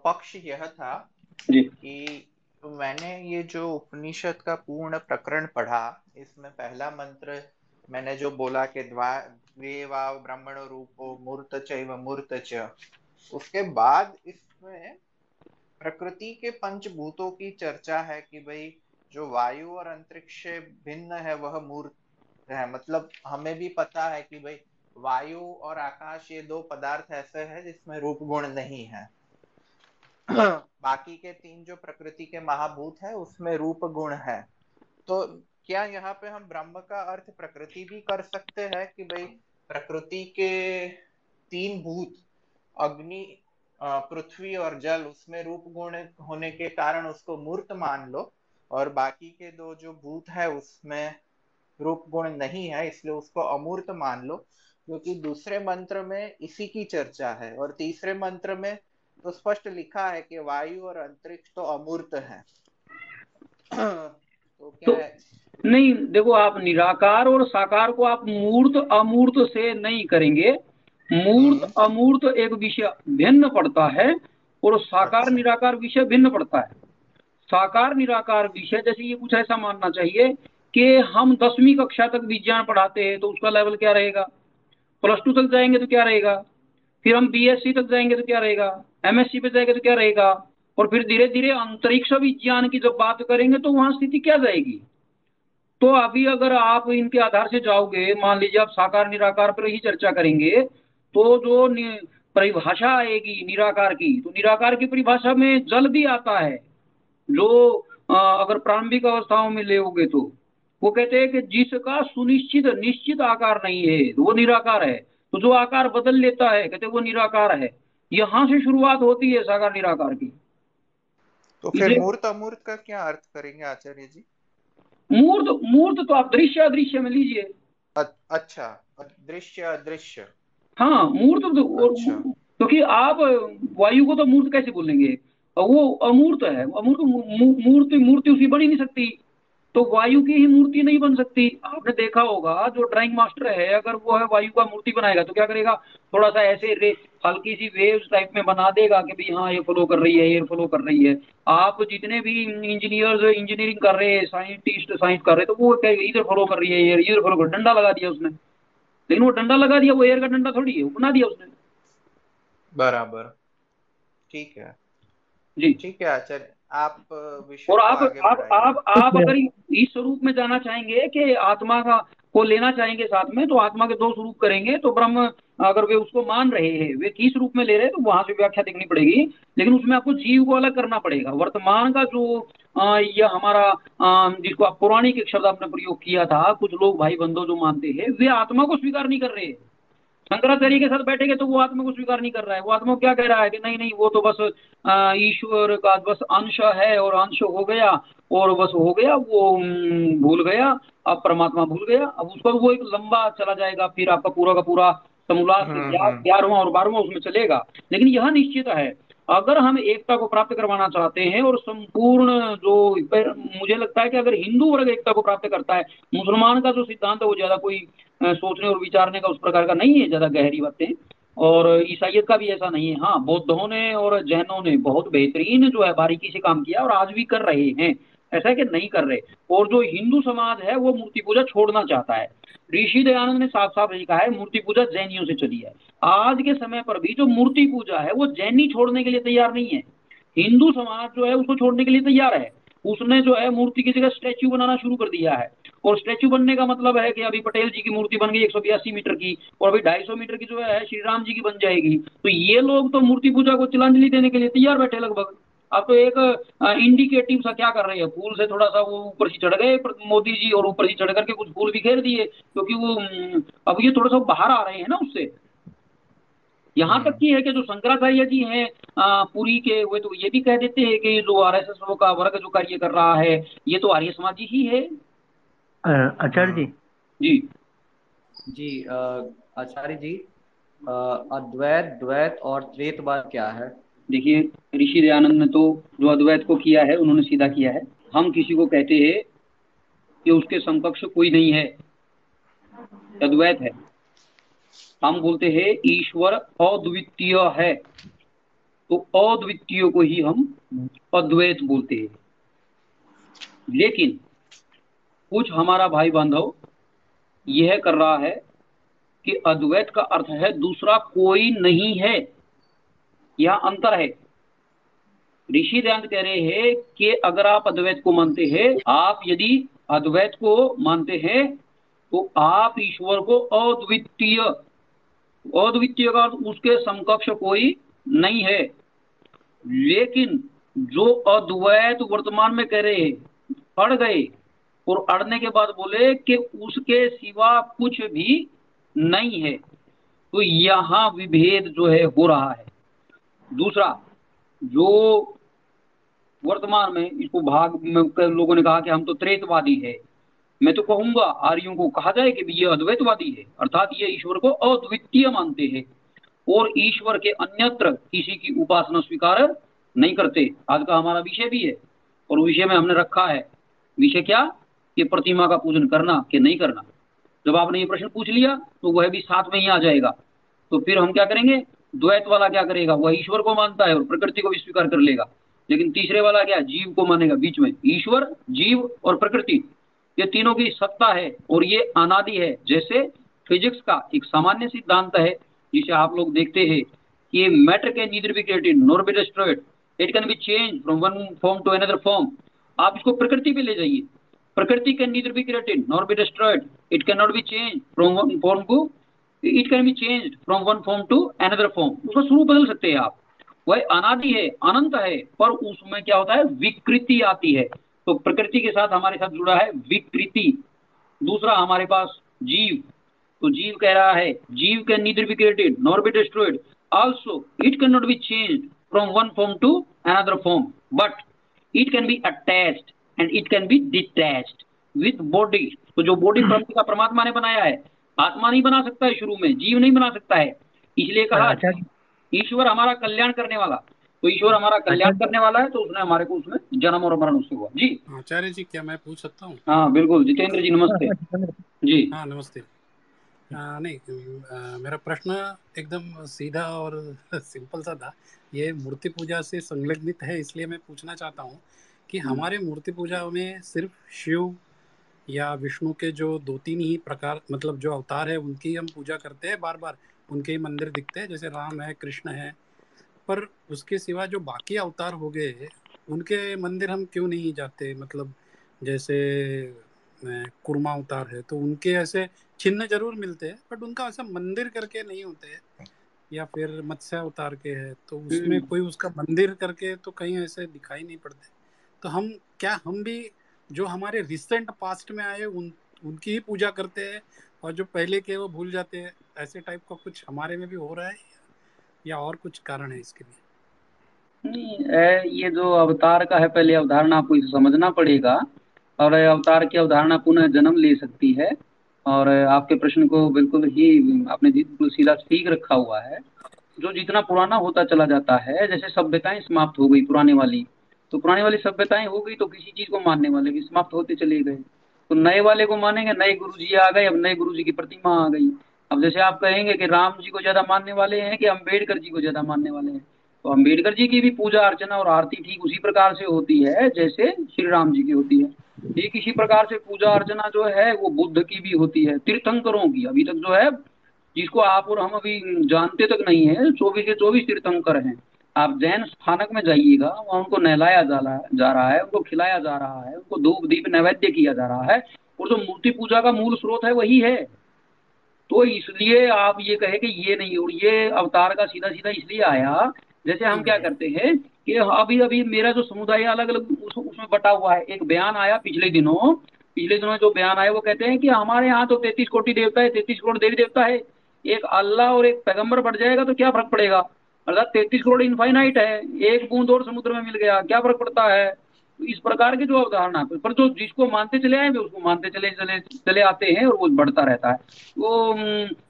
पक्ष यह था जी। कि मैंने ये जो उपनिषद का पूर्ण प्रकरण पढ़ा, इसमें पहला मंत्र मैंने जो बोला कि द्वा ब्राह्मण रूपो मूर्त चैव मूर्त च, उसके बाद इसमें प्रकृति के पंचभूतों की चर्चा है कि भाई जो वायु और अंतरिक्ष भिन्न है, वह मूर्त है। मतलब हमें भी पता है कि भाई वायु और आकाश ये दो पदार्थ ऐसे हैं जिसमें रूप गुण नहीं है। *coughs* बाकी के तीन जो प्रकृति के महाभूत है, उसमें रूप गुण है। तो क्या यहाँ पे हम ब्रह्म का अर्थ प्रकृति भी कर सकते हैं कि भाई प्रकृति के तीन भूत, अग्नि पृथ्वी और जल, उसमें रूप गुण होने के कारण उसको मूर्त मान लो, और बाकी के दो जो भूत है, उसमें रूप गुण नहीं है, इसलिए उसको अमूर्त मान लो, क्योंकि दूसरे मंत्र में इसी की चर्चा है, और तीसरे मंत्र में तो स्पष्ट लिखा है कि वायु और अंतरिक्ष तो अमूर्त है। *clears throat* तो क्या तो, है नहीं देखो आप निराकार और साकार को आप मूर्त अमूर्त से नहीं करेंगे। मूर्त हम्म। अमूर्त एक विषय भिन्न पड़ता है और साकार अच्छा। निराकार विषय भिन्न पड़ता है। साकार निराकार विषय जैसे ये कुछ ऐसा मानना चाहिए कि हम दसवीं कक्षा तक विज्ञान पढ़ाते हैं तो उसका लेवल क्या रहेगा? प्लस टू तक जाएँगे तो क्या रहेगा? फिर हम बीएससी तक जाएँगे तो क्या रहेगा? एमएससी पे जाएगा तो क्या रहेगा? और फिर धीरे धीरे अंतरिक्ष विज्ञान की जब बात करेंगे तो वहाँ स्थिति क्या जाएगी? तो अभी अगर आप इनके आधार से जाओगे, मान लीजिए आप साकार, निराकार पर ही चर्चा करेंगे तो जो परिभाषा आएगी निराकार की तो निराकार की परिभाषा में जल भी आता है। जो अगर प्रारंभिक अवस्थाओं में ले तो वो कहते हैं कि जिसका सुनिश्चित, निश्चित आकार नहीं है, वो निराकार है। तो जो आकार बदल लेता है, कहते वो निराकार है। यहाँ से शुरुआत होती है साकार निराकार की। तो फिर मूर्त अमूर्त का क्या अर्थ करेंगे आचार्य जी? मूर्त मूर्त तो आप दृश्य अदृश्य में लीजिए। अच्छा दृश्य अदृश्य। हाँ मूर्त तो अच्छा। क्योंकि तो आप वायु को तो मूर्त कैसे बोलेंगे? वो अमूर्त है अमूर्त मूर्ति मूर्ति उसकी बन ही नहीं सकती। तो वायु की ही मूर्ति नहीं बन सकती। आपने देखा होगा जो ड्राइंग मास्टर है अगर वो है वायु का मूर्ति बनाएगा तो क्या करेगा? थोड़ा सा ऐसे रे हल्की सी वेव्स टाइप में बना देगा कि भाई हाँ ये फ्लो कर रही है ये फ्लो कर रही है। आप जितने भी इंजीनियर्स इंजीनियरिंग कर रहे हैं साइंटिस्ट साइंस कर रहे हैं तो वो इधर फ्लो कर रही है इधर फ्लो कर डंडा लगा दिया उसने। लेकिन वो डंडा लगा दिया वो एयर का डंडा थोड़ी है बना दिया उसने। बराबर। ठीक है। जी। ठीक है आचार्य आप और आप आप आप आप अगर इस स्वरूप में जाना चाहेंगे कि आत्मा का को लेना चाहेंगे साथ में तो आत्मा के दो स्वरूप करेंगे तो ब्रह्म अगर वे उसको मान रहे हैं, वे किस रूप में ले रहे हैं तो वहाँ से व्याख्या देखनी पड़ेगी। लेकिन उसमें आपको जीव को अलग करना पड़ेगा। वर्तमान का जो यह हमारा जिसको आप पौराणिक एक शब्द आपने प्रयोग किया था, कुछ लोग भाई बंधु जो मानते हैं, वे आत्मा को स्वीकार नहीं कर रहे। हैं शंकराचार्य के साथ बैठेंगे तो वो आत्मा को स्वीकार नहीं कर रहा है। वो आत्मा क्या कह रहा है कि नहीं नहीं, वो तो बस ईश्वर का बस अंश है और अंश हो गया, और बस हो गया, वो भूल गया, अब परमात्मा भूल गया, अब उसका वो एक लंबा चला जाएगा, फिर आपका पूरा का पूरा ग्यारहवा और बारहवा उसमें चलेगा। लेकिन यह निश्चित है अगर हम एकता को प्राप्त करवाना चाहते हैं और संपूर्ण जो मुझे लगता है कि अगर हिंदू वर्ग एकता को प्राप्त करता है मुसलमान का जो सिद्धांत है वो ज़्यादा कोई सोचने और विचारने का उस प्रकार का नहीं है ज़्यादा गहरी बातें। और ईसाइयत का भी ऐसा नहीं है। हाँ बौद्धों ने और जैनों ने बहुत बेहतरीन जो है बारीकी से काम किया और आज भी कर रहे हैं। ऐसा कि नहीं कर रहे। और जो हिंदू समाज है, वो मूर्ति पूजा छोड़ना चाहता है। ऋषि दयानंद ने साफ़ साफ़ कहा है, मूर्ति पूजा जैनियों से चली है। आज के समय पर भी जो मूर्ति पूजा है, वो जैनी छोड़ने के लिए तैयार नहीं है। हिंदू समाज जो है, उसको छोड़ने के लिए तैयार है। उसने जो है, मूर्ति की जगह स्टैच्यू बनाना शुरू कर दिया है। और स्टैच्यू बनने का मतलब है कि अभी पटेल जी की मूर्ति बन गई एक सौ बयासी मीटर की, और अभी ढाई मीटर की जो है, श्री राम जी की बन जाएगी। तो ये लोग तो मूर्ति पूजा को तिलांजलि देने के लिए तैयार बैठे लगभग। अब तो एक इंडिकेटिव सा क्या कर रहे हैं? फूल से थोड़ा सा वो ऊपर से चढ़ गए मोदी जी और ऊपर से चढ़ करके कुछ फूल बिखेर दिए क्योंकि वो अब ये थोड़ा सा बाहर आ रहे हैं ना उससे। यहाँ तक की है कि जो शंकराचार्य जी हैं पुरी के वे तो ये भी कह देते हैं कि जो आर एस एस का वर्ग जो कार्य कर रहा है ये तो आर्य समाजी ही है। आचार्य जी। जी। जी आचार्य जी अद्वैत द्वैत और त्रेतवाद क्या है? देखिए, ऋषि दयानंद ने तो जो अद्वैत को किया है, उन्होंने सीधा किया है। हम किसी को कहते हैं कि उसके समकक्ष कोई नहीं है। अद्वैत है। हम बोलते हैं, ईश्वर अद्वितीय है। तो अद्वितीय को ही हम अद्वैत बोलते हैं। लेकिन कुछ हमारा भाई बांधव यह कर रहा है कि अद्वैत का अर्थ है, दूसरा कोई नहीं है। यह अंतर है। ऋषि दयानंद कह रहे हैं कि अगर आप अद्वैत को मानते हैं, आप यदि अद्वैत को मानते हैं तो आप ईश्वर को अद्वितीय अद्वितीय का उसके समकक्ष कोई नहीं है। लेकिन जो अद्वैत वर्तमान में कह रहे हैं अड़ गए और अड़ने के बाद बोले कि उसके सिवा कुछ भी नहीं है। तो यहाँ विभेद जो है हो रहा है। दूसरा, जो वर्तमान में इसको भाग में लोगों ने कहा कि हम तो त्रेतवादी है। मैं तो कहूँगा, आर्यों को कहा जाए कि ये अद्वैतवादी है, अर्थात ये ईश्वर को अद्वितीय मानते हैं और ईश्वर के अन्यत्र किसी की उपासना स्वीकार नहीं करते। आज का हमारा विषय भी है और विषय में हमने रखा है। विषय क्या? कि प्रतिमा का पूजन करना कि नहीं करना। जब आपने ये प्रश्न पूछ लिया तो वह भी साथ में ही आ जाएगा। तो फिर हम क्या करेंगे? द्वैत वाला क्या करेगा? वह ईश्वर को मानता है और प्रकृति को भी स्वीकार कर लेगा। लेकिन तीसरे वाला क्या? जीव को मानेगा बीच में। ईश्वर, जीव और प्रकृति, ये तीनों की सत्ता है और ये अनादि है। जैसे फिजिक्स का एक सामान्य सिद्धांत है, जिसे आप लोग देखते हैं कि matter can neither be created nor be destroyed it can be change from one form to another form आप इसको प्रकृति पे ले जाइए। Prakriti can neither be created nor be destroyed it can not be change from one form to it can be change from one form to another form उसका स्वरूप बदल सकते हैं आप। वह अनादि है, अनंत है, पर उसमें क्या होता है? विकृति आती है। तो प्रकृति के साथ हमारे साथ जुड़ा है विकृति। दूसरा, हमारे पास जीव। तो जीव कह रहा है, jiva can neither be created nor be destroyed also it can not be change from one form to another form but it can be attached and it can be detached with body तो जो body का परमात्मा ने बनाया है आत्मा नहीं बना सकता है शुरू में जीव नहीं बना सकता है। इसलिए कहा अच्छा। ईश्वर हमारा कल्याण करने वाला। तो ईश्वर हमारा कल्याण अच्छा। करने वाला है तो उसने हमारे को उसमें जन्म और मरण उससे हुआ। जी। आचार्य जी क्या मैं पूछ सकता हूँ? हाँ बिल्कुल। जितेंद्र जी नमस्ते। जी। हाँ नमस्ते। आ, नहीं आ, मेरा प्रश्न एकदम सीधा और *laughs* सिंपल सा था। ये मूर्ति पूजा से संलग्नित है इसलिए मैं पूछना चाहता हूँ कि हम्म। हमारे मूर्ति पूजा में सिर्फ़ शिव या विष्णु के जो दो तीन ही प्रकार मतलब जो अवतार है उनकी हम पूजा करते हैं बार बार उनके ही मंदिर दिखते हैं जैसे राम है कृष्ण है। पर उसके सिवा जो बाकी अवतार हो गए उनके मंदिर हम क्यों नहीं जाते? मतलब जैसे कुर्मा अवतार है तो उनके ऐसे चिन्ह ज़रूर मिलते हैं बट उनका ऐसा मंदिर करके नहीं होते हैं। या फिर मत्स्य अवतार के है तो उसमें हम्म। कोई उसका मंदिर करके तो कहीं ऐसे दिखाई नहीं पड़ते। तो हम क्या हम भी जो हमारे रिसेंट पास्ट में आए, उन, उनकी ही पूजा करते हैं और जो पहले के वो भूल जाते हैं। ऐसे टाइप का कुछ हमारे में भी हो रहा है या और कुछ कारण है इसके लिए? नहीं ये जो अवतार का है, पहले अवधारणा आपको इसे समझना पड़ेगा और अवतार की अवधारणा पुनः जन्म ले सकती है और आपके प्रश्न को बिल्कुल ही आपने बिल्कुल सीधा ठीक रखा हुआ है। जो जितना पुराना होता चला जाता है, जैसे सभ्यताएँ समाप्त हो गई पुराने वाली तो पुरानी वाली सभ्यताएँ हो गई तो किसी चीज़ को मानने वाले भी समाप्त होते चले गए। तो नए वाले को मानेंगे, नए गुरु जी आ गए, अब नए गुरु जी की प्रतिमा आ गई। अब जैसे आप कहेंगे कि राम जी को ज़्यादा मानने वाले हैं कि अंबेडकर जी को ज़्यादा मानने वाले हैं? तो अंबेडकर जी की भी पूजा अर्चना और आरती ठीक उसी प्रकार से होती है, जैसे श्री राम जी की होती है। ठीक इसी प्रकार से पूजा अर्चना जो है, वो बुद्ध की भी होती है, तीर्थंकरों की। अभी तक जो है, जिसको आप और हम अभी जानते तक नहीं है, चौबीस के चौबीस तीर्थंकर हैं। आप जैन स्थानक में जाइएगा वहाँ उनको नहलाया जा रहा जा रहा है उनको खिलाया जा रहा है उनको धूप दीप नैवेद्य किया जा रहा है और जो मूर्ति पूजा का मूल स्रोत है वही है। तो इसलिए आप ये कहे कि ये नहीं और ये अवतार का सीधा सीधा इसलिए आया जैसे हम क्या करते हैं कि अभी अभी मेरा जो समुदाय अलग अलग उस, उसमें बटा हुआ है। एक बयान आया पिछले दिनों पिछले दिनों जो बयान आया वो कहते हैं कि हमारे यहाँ तो तैतीस कोटि देवता है तैतीस करोड़ देवी देवता है। एक अल्लाह और एक पैगंबर बढ़ जाएगा तो क्या फ़र्क पड़ेगा? अर्थात तैतीस करोड़ इनफाइनाइट है, एक बूंद और समुद्र में मिल गया, क्या फ़र्क पड़ता है? तो इस प्रकार की जो अवधारणा पर जो जिसको मानते चले आए उसको मानते चले चले चले आते हैं और वो बढ़ता रहता है। वो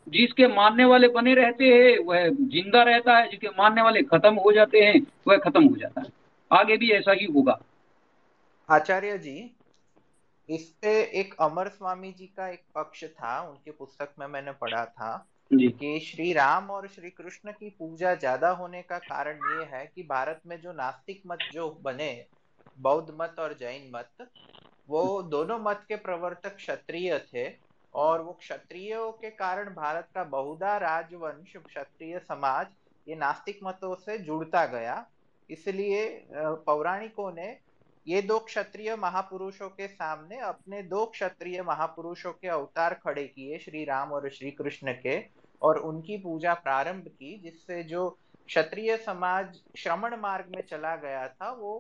जिसके मानने वाले बने रहते हैं, वह ज़िंदा रहता है, जिसके मानने वाले खत्म हो जाते हैं, वह खत्म हो जाता है। आगे भी ऐसा ही होगा। आचार्य जी इस पे एक अमर स्वामी जी का एक पक्ष था, उनके पुस्तक में मैंने पढ़ा था। कि श्री राम और श्री कृष्ण की पूजा ज़्यादा होने का कारण ये है कि भारत में जो नास्तिक मत जो बने बौद्ध मत और जैन मत वो दोनों मत के प्रवर्तक क्षत्रिय थे और वो क्षत्रियों के कारण भारत का बहुधा राजवंश क्षत्रिय समाज ये नास्तिक मतों से जुड़ता गया। इसलिए पौराणिकों ने ये दो क्षत्रिय महापुरुषों के सामने अपने दो क्षत्रिय महापुरुषों के अवतार खड़े किए श्री राम और श्री कृष्ण के और उनकी पूजा प्रारंभ की जिससे जो क्षत्रिय समाज श्रमण मार्ग में चला गया था वो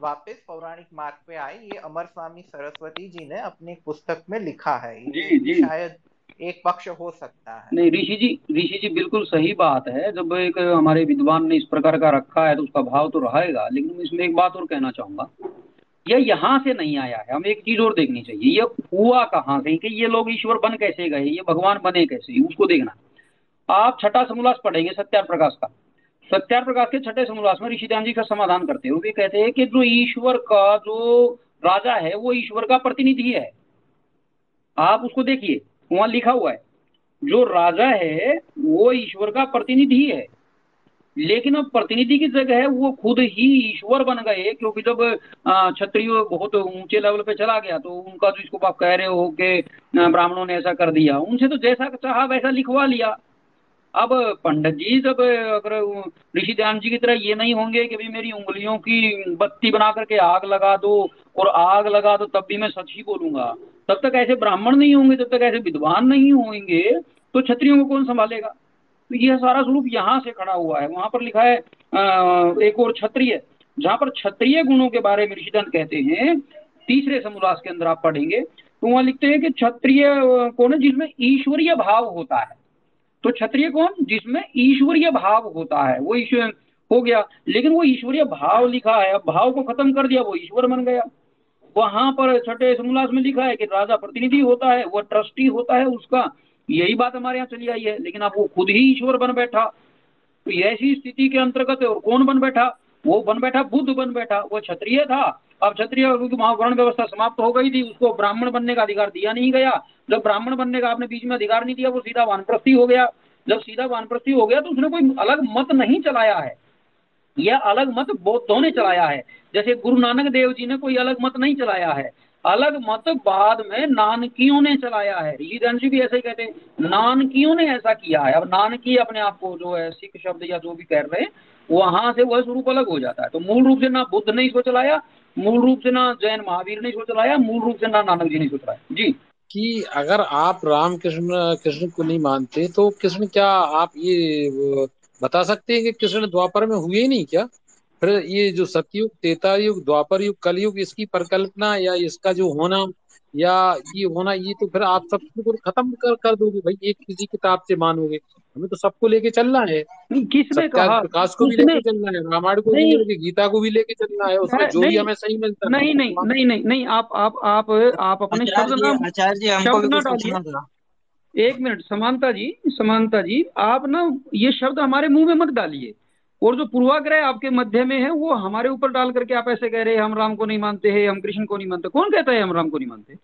वापस पौराणिक मार्ग पे आई ये अमर स्वामी सरस्वती जी ने अपनी पुस्तक में लिखा है। जी जी। शायद एक पक्ष हो सकता है। नहीं, ऋषि जी ऋषि जी, बिल्कुल सही बात है। जब एक हमारे विद्वान ने इस प्रकार का रखा है तो उसका भाव तो रहेगा, लेकिन इसमें एक बात और कहना चाहूँगा। यह यहाँ से नहीं आया है। हमें एक चीज़ और देखनी चाहिए। ये हुआ कहाँ से? कि ये लोग ईश्वर बन कैसे गए? ये भगवान बने कैसे? उसको देखना। आप छठा समोल्लास पढ़ेंगे, सत्यार प्रकाश का। सत्यार प्रकाश के छठे समोल्लास में ऋषि जी का समाधान करते हैं वो भी कहते हैं कि जो ईश्वर का जो राजा है, वो ईश्वर का प्रतिनिधि है। आप उसको देखिए। वहाँ लिखा हुआ है। जो राजा है, वो ईश्वर का प्रतिनिधि है। लेकिन अब प्रतिनिधि की जगह है, वो खुद ही ईश्वर बन गए, क्योंकि जब क्षत्रिय बहुत ऊँचे लेवल पे चला गया तो उनका जो इसको आप कह रहे हो कि ब्राह्मणों ने ऐसा कर दिया। उनसे तो जैसा चाहा वैसा लिखवा लिया। अब पंडित जी, जब अगर ऋषि ध्यान जी की तरह ये नहीं होंगे कि भाई मेरी उंगलियों की बत्ती बना करके आग लगा दो और आग लगा दो, तब भी मैं सच ही बोलूँगा। तब तक ऐसे ब्राह्मण नहीं होंगे तब तक ऐसे विद्वान नहीं होंगे तो क्षत्रियों को कौन संभालेगा? तो यह सारा स्वरूप यहाँ से खड़ा हुआ है। वहाँ पर लिखा है एक और क्षत्रिय। जहाँ पर क्षत्रिय गुणों के बारे में ऋषिदंत कहते हैं, तीसरे समुदास के अंदर आप पढ़ेंगे तो वहाँ लिखते हैं कि क्षत्रिय कौन है, जिसमें ईश्वरीय भाव होता है। तो क्षत्रिय कौन? जिसमें ईश्वरीय भाव होता है। वो ईश्वर हो गया। लेकिन वो ईश्वरीय भाव लिखा है। अब भाव को खत्म कर दिया, वो ईश्वर बन गया। वहाँ पर छठे समोल्लास में लिखा है कि राजा प्रतिनिधि होता है वो ट्रस्टी होता है, उसका यही बात हमारे यहाँ चली आई है। लेकिन अब वो खुद ही ईश्वर बन बैठा। तो ऐसी स्थिति के अंतर्गत और कौन बन बैठा? वो बन बैठा, बुद्ध बन बैठा, वो क्षत्रिय था। अब क्षत्रिय वहाँ वर्ण व्यवस्था समाप्त हो गई थी, उसको ब्राह्मण बनने का अधिकार दिया नहीं गया। जब ब्राह्मण बनने का आपने बीच में अधिकार नहीं दिया, वो सीधा वानप्रस्थी हो गया। जब सीधा वानप्रस्थी हो गया तो उसने कोई अलग मत नहीं चलाया है। यह अलग मत बौद्धों ने चलाया है। जैसे गुरु नानक देव जी ने कोई अलग मत नहीं चलाया है। अलग मत बाद में नानकियों ने चलाया है। जी भी ऐसे ही कहते हैं, नानकियों ने ऐसा किया है। अब नानकी अपने आप को जो है, सिख शब्द या जो भी कह रहे हैं, वहाँ से वह स्वरूप अलग हो जाता है। तो मूल रूप से ना बुद्ध ने इसको चलाया, मूल रूप से ना जैन महावीर ने इसको चलाया, मूल रूप से ना नानक जी ने इसको चलाया। जी। कि अगर आप राम कृष्ण कृष्ण को नहीं मानते तो कृष्ण क्या आप ये बता सकते हैं कि कृष्ण द्वापर में हुए नहीं क्या? फिर ये जो सतयुग तेता युग द्वापर युग कलयुग इसकी परिकल्पना या इसका जो होना या ये होना ये तो फिर आप सब बिल्कुल खत्म कर कर दोगे भाई एक किसी किताब से मानोगे। हमें तो सबको लेके चलना है। किसने कहा? प्रकाश को भी लेके चलना है रामायण को भी लेके गीता को भी लेके चलना है उसमें जो भी हमें सही मिलता है। नहीं नहीं नहीं नहीं नहीं आप आप आप आप अपने शब्द ना आचार्य जी हमको भी कुछ पूछना था। एक मिनट समानता जी समानता जी आप ना ये शब्द हमारे मुँह में मत डालिए। और जो पूर्वाग्रह आपके मध्य में है वो हमारे ऊपर डाल करके आप ऐसे कह रहे हैं हम राम को नहीं मानते हैं हम कृष्ण को नहीं मानते। कौन कहता है हम राम को नहीं मानते?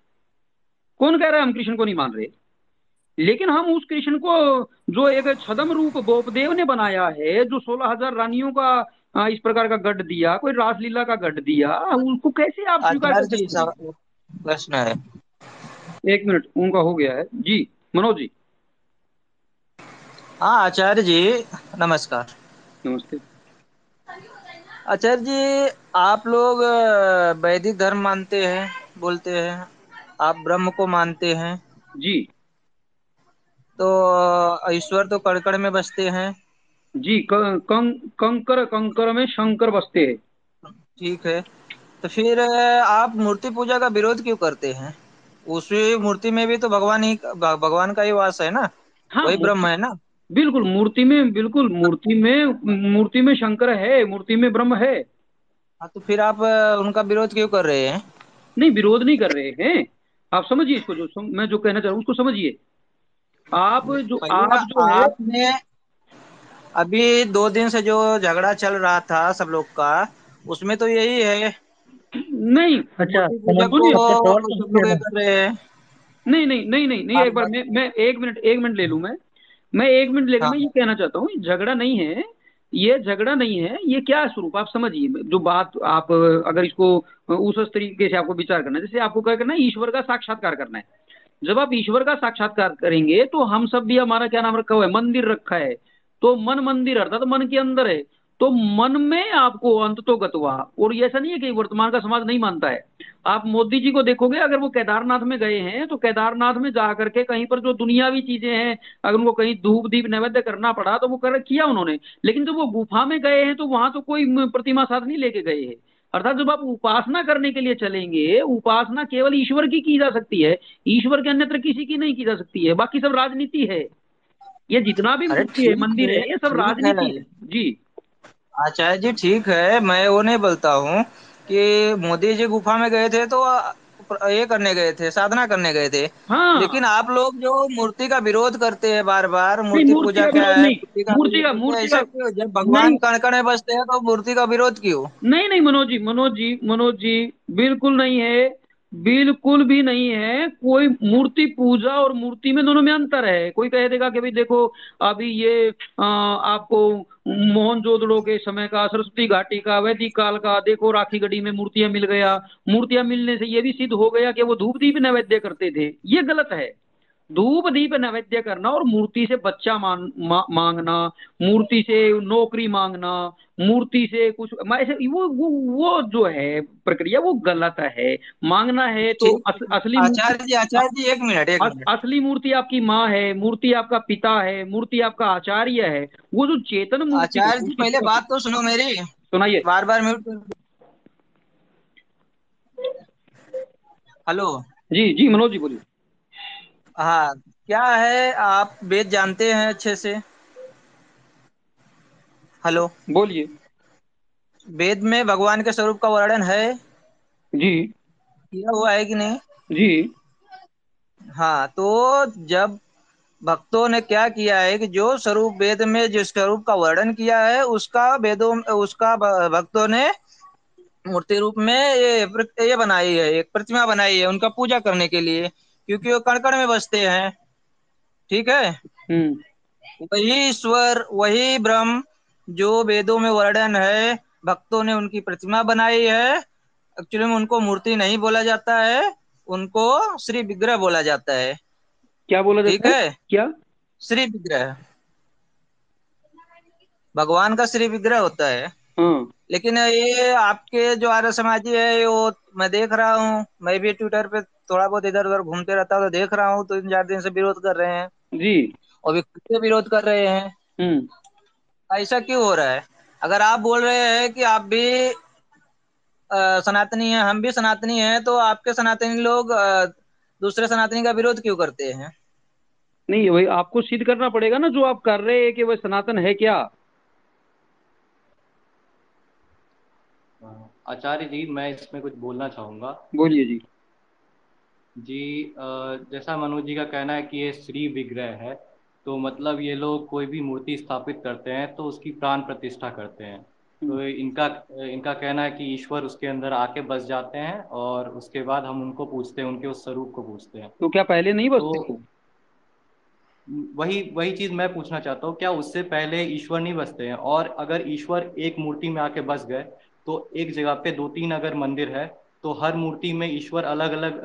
कौन कह रहा है हम कृष्ण को नहीं मान रहे? लेकिन हम उस कृष्ण को जो एक छदम रूप गोपदेव ने बनाया है जो सोलह हज़ार रानियों का इस प्रकार का गढ़ दिया कोई रासलीला का गढ़ दिया उसको कैसे आप स्वीकार प्रश्न है। एक मिनट उनका हो गया है। जी मनोज जी। हाँ आचार्य जी नमस्कार। नमस्ते। आचार्य जी आप लोग वैदिक धर्म मानते हैं बोलते हैं आप ब्रह्म को मानते हैं। जी। तो ईश्वर तो कड़कड़ में बसते हैं। जी कंकर कंकर में शंकर बसते हैं। ठीक है। तो फिर आप मूर्ति पूजा का विरोध क्यों करते हैं? उसी मूर्ति में भी तो भगवान ही भगवान का ही वास है ना? हाँ, वही ब्रह्म है ना? बिल्कुल मूर्ति में बिल्कुल मूर्ति में मूर्ति में शंकर है मूर्ति में ब्रह्म है। हाँ तो फिर आप उनका विरोध क्यों कर रहे हैं? नहीं विरोध नहीं कर रहे हैं। आप समझिए इसको जो सम, मैं जो कहना चाह रहा हूँ उसको समझिए। आप जो आप जो आपने अभी दो दिन से जो झगड़ा चल रहा था सब लोग का उसमें तो यही है। नहीं। अच्छा कर रहे हैं। नहीं नहीं नहीं नहीं नहीं एक बार मैं मैं एक मिनट एक मिनट ले लू मैं। मैं एक मिनट लेकर हाँ। मैं ये कहना चाहता हूँ झगड़ा नहीं है ये झगड़ा नहीं है ये क्या स्वरूप आप समझिए जो बात आप अगर इसको उस तरीके से आपको विचार करना है जैसे आपको क्या करना है ईश्वर का साक्षात्कार करना है। जब आप ईश्वर का साक्षात्कार करेंगे तो हम सब भी हमारा क्या नाम रखा हुआ है? मंदिर रखा है। तो मन मंदिर अर्थात तो मन के अंदर है। तो मन में आपको अंत तो गतवा। और ऐसा नहीं है कि वर्तमान का समाज नहीं मानता है। आप मोदी जी को देखोगे अगर वो केदारनाथ में गए हैं तो केदारनाथ में जा करके कहीं पर जो दुनियावी चीज़ें हैं अगर उनको कहीं धूप दीप नैवेद्य करना पड़ा तो वो कर किया उन्होंने। लेकिन जब वो गुफा में गए हैं तो वहाँ तो कोई प्रतिमा साथ नहीं लेके गए हैं। अर्थात जब आप उपासना करने के लिए चलेंगे उपासना केवल ईश्वर की की जा सकती है। ईश्वर के अन्यत्र किसी की नहीं की जा सकती है। बाकी सब राजनीति है। ये जितना भी मंदिर है ये सब राजनीति है। जी। आचार्य जी ठीक है मैं वो नहीं बोलता हूँ कि मोदी जी गुफा में गए थे तो ये करने गए थे साधना करने गए थे। हाँ। लेकिन आप लोग जो मूर्ति का विरोध करते हैं बार बार मूर्ति पूजा है मूर्ति का मूर्ति का मूर्ति का जब भगवान कण में बसते हैं तो मूर्ति का विरोध क्यों? नहीं नहीं मनोज जी मनोज जी मनोज जी बिल्कुल नहीं है बिल्कुल भी नहीं है। कोई मूर्ति पूजा और मूर्ति में दोनों में अंतर है। कोई कह देगा कि भाई देखो अभी ये आ, आपको मोहनजोदड़ो के समय का, सरस्वती घाटी का, वैदिक काल का, देखो राखी गढ़ी में मूर्तियाँ मिल गया। मूर्तियाँ मिलने से ये भी सिद्ध हो गया कि वो धूप दीप नैवेद्य करते थे। ये गलत है। धूप दीप नैवेद्य करना और मूर्ति से बच्चा मा, मांगना मूर्ति से नौकरी मांगना मूर्ति से कुछ ऐसे वो वो वो जो है प्रक्रिया वो गलत है मांगना है तो अस, असली आचार्य जी आचार्य जी एक मिनट एक मिनट। असली मूर्ति आपकी माँ है मूर्ति आपका पिता है मूर्ति आपका आचार्य है वो जो चेतन मूर्ति आचार्य जी पहले बात तो सुनो मेरी। सुनाइए। बार बार म्यूट हेलो। जी जी मनोज जी बोलिए। हाँ क्या है? आप वेद जानते हैं अच्छे से? हेलो। बोलिए। वेद में भगवान के स्वरूप का वर्णन है? जी। किया हुआ है कि नहीं? जी। हाँ तो जब भक्तों ने क्या किया है कि जो स्वरूप वेद में जिस स्वरूप का वर्णन किया है उसका वेदों उसका भक्तों ने मूर्ति रूप में ये ये बनाई है एक प्रतिमा बनाई है उनका पूजा करने के लिए। क्योंकि वो कण कण में बसते हैं। ठीक है? हम्म। वही ईश्वर वही ब्रह्म जो वेदों में वर्णन है भक्तों ने उनकी प्रतिमा बनाई है एक्चुअली में उनको मूर्ति नहीं बोला जाता है उनको श्री विग्रह बोला जाता है। क्या बोला जाता ठीक है? क्या? श्री विग्रह। भगवान का श्री विग्रह होता हाँ। लेकिन ये आपके जो आर्य समाजी है वो मैं देख रहा हूँ। मैं भी ट्विटर पे थोड़ा बहुत इधर उधर घूमते रहता हूँ तो देख रहा हूँ तो तीन चार दिन से विरोध कर रहे हैं। जी। और भी खुद से विरोध कर रहे हैं। हम्म। ऐसा क्यों हो रहा है? अगर आप बोल रहे हैं कि आप भी सनातनी हैं हम भी सनातनी हैं तो आपके सनातनी लोग दूसरे सनातनी का विरोध क्यों करते हैं? नहीं वही आपको सिद्ध करना पड़ेगा ना जो आप कर रहे हैं कि वह सनातन है क्या? आचार्य जी मैं इसमें कुछ बोलना चाहूँगा। बोलिए जी। जी जैसा मनोज जी का कहना है कि ये श्री विग्रह है तो मतलब ये लोग कोई भी मूर्ति स्थापित करते हैं तो उसकी प्राण प्रतिष्ठा करते हैं। तो हम्म। इनका इनका कहना है कि ईश्वर उसके अंदर आके बस जाते हैं और उसके बाद हम उनको पूछते हैं उनके उस स्वरूप को पूछते हैं। तो क्या पहले नहीं बसते तो, वही वही चीज़ मैं पूछना चाहता हूँ क्या उससे पहले ईश्वर नहीं बसते हैं? और अगर ईश्वर एक मूर्ति में आके बस गए तो एक जगह पे दो तीन अगर मंदिर है तो हर मूर्ति में ईश्वर अलग अलग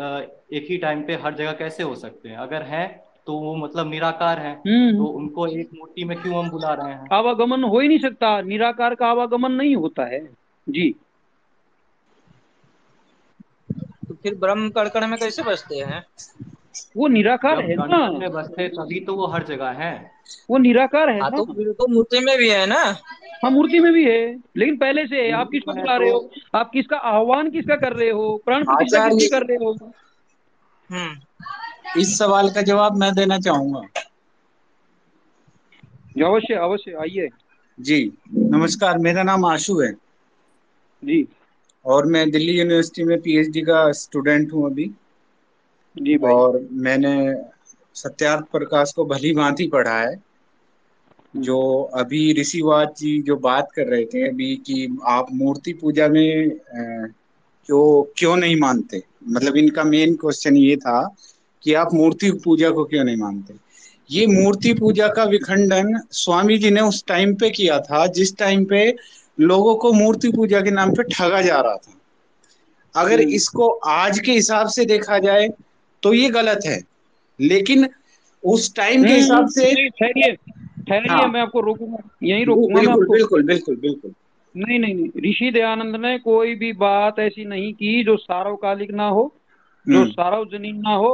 एक ही टाइम पे हर जगह कैसे हो सकते हैं? अगर है तो वो मतलब निराकार है। हम्म। तो उनको एक मूर्ति में क्यों हम बुला रहे हैं? आवागमन हो ही नहीं सकता। निराकार का आवागमन नहीं होता है। जी। तो फिर ब्रह्म कड़कड़ में कैसे बचते हैं? वो निराकार है ना। में बसते तभी तो वो हर जगह है। वो निराकार है हाँ, तो, तो मूर्ति में भी है ना। हाँ मूर्ति में भी है लेकिन पहले से है। आप किसको बुला रहे हो? आप किसका आह्वान किसका कर रहे हो? प्राण प्रतिष्ठा किसकी कर रहे हो? हम्म इस सवाल का जवाब मैं देना चाहूँगा। अवश्य अवश्य आइए। जी नमस्कार मेरा नाम आशु है। जी। और मैं दिल्ली यूनिवर्सिटी में पीएचडी का स्टूडेंट हूँ अभी। जी भाई। और मैंने सत्यार्थ प्रकाश को भली भांति पढ़ा है जो अभी ऋषिवाद जी जो बात कर रहे थे अभी कि आप मूर्ति पूजा में क्यों क्यों नहीं मानते? मतलब इनका मेन क्वेश्चन ये था कि आप मूर्ति पूजा को क्यों नहीं मानते? ये मूर्ति पूजा का विखंडन स्वामी जी ने उस टाइम पे किया था जिस टाइम पे लोगों को मूर्ति पूजा के नाम पे ठगा जा रहा था। अगर हम्म। इसको आज के हिसाब से देखा जाए तो ये गलत है। लेकिन उस टाइम के हिसाब से ठहरिए ठहरिए हाँ। मैं आपको रोकूँगा यहीं रोकूँगा बिल्कुल बिल्कुल बिल्कुल बिल्कुल। नहीं नहीं नहीं ऋषि दयानंद ने कोई भी बात ऐसी नहीं की जो सार्वकालिक ना हो जो हम्म। सार्वजनिक ना हो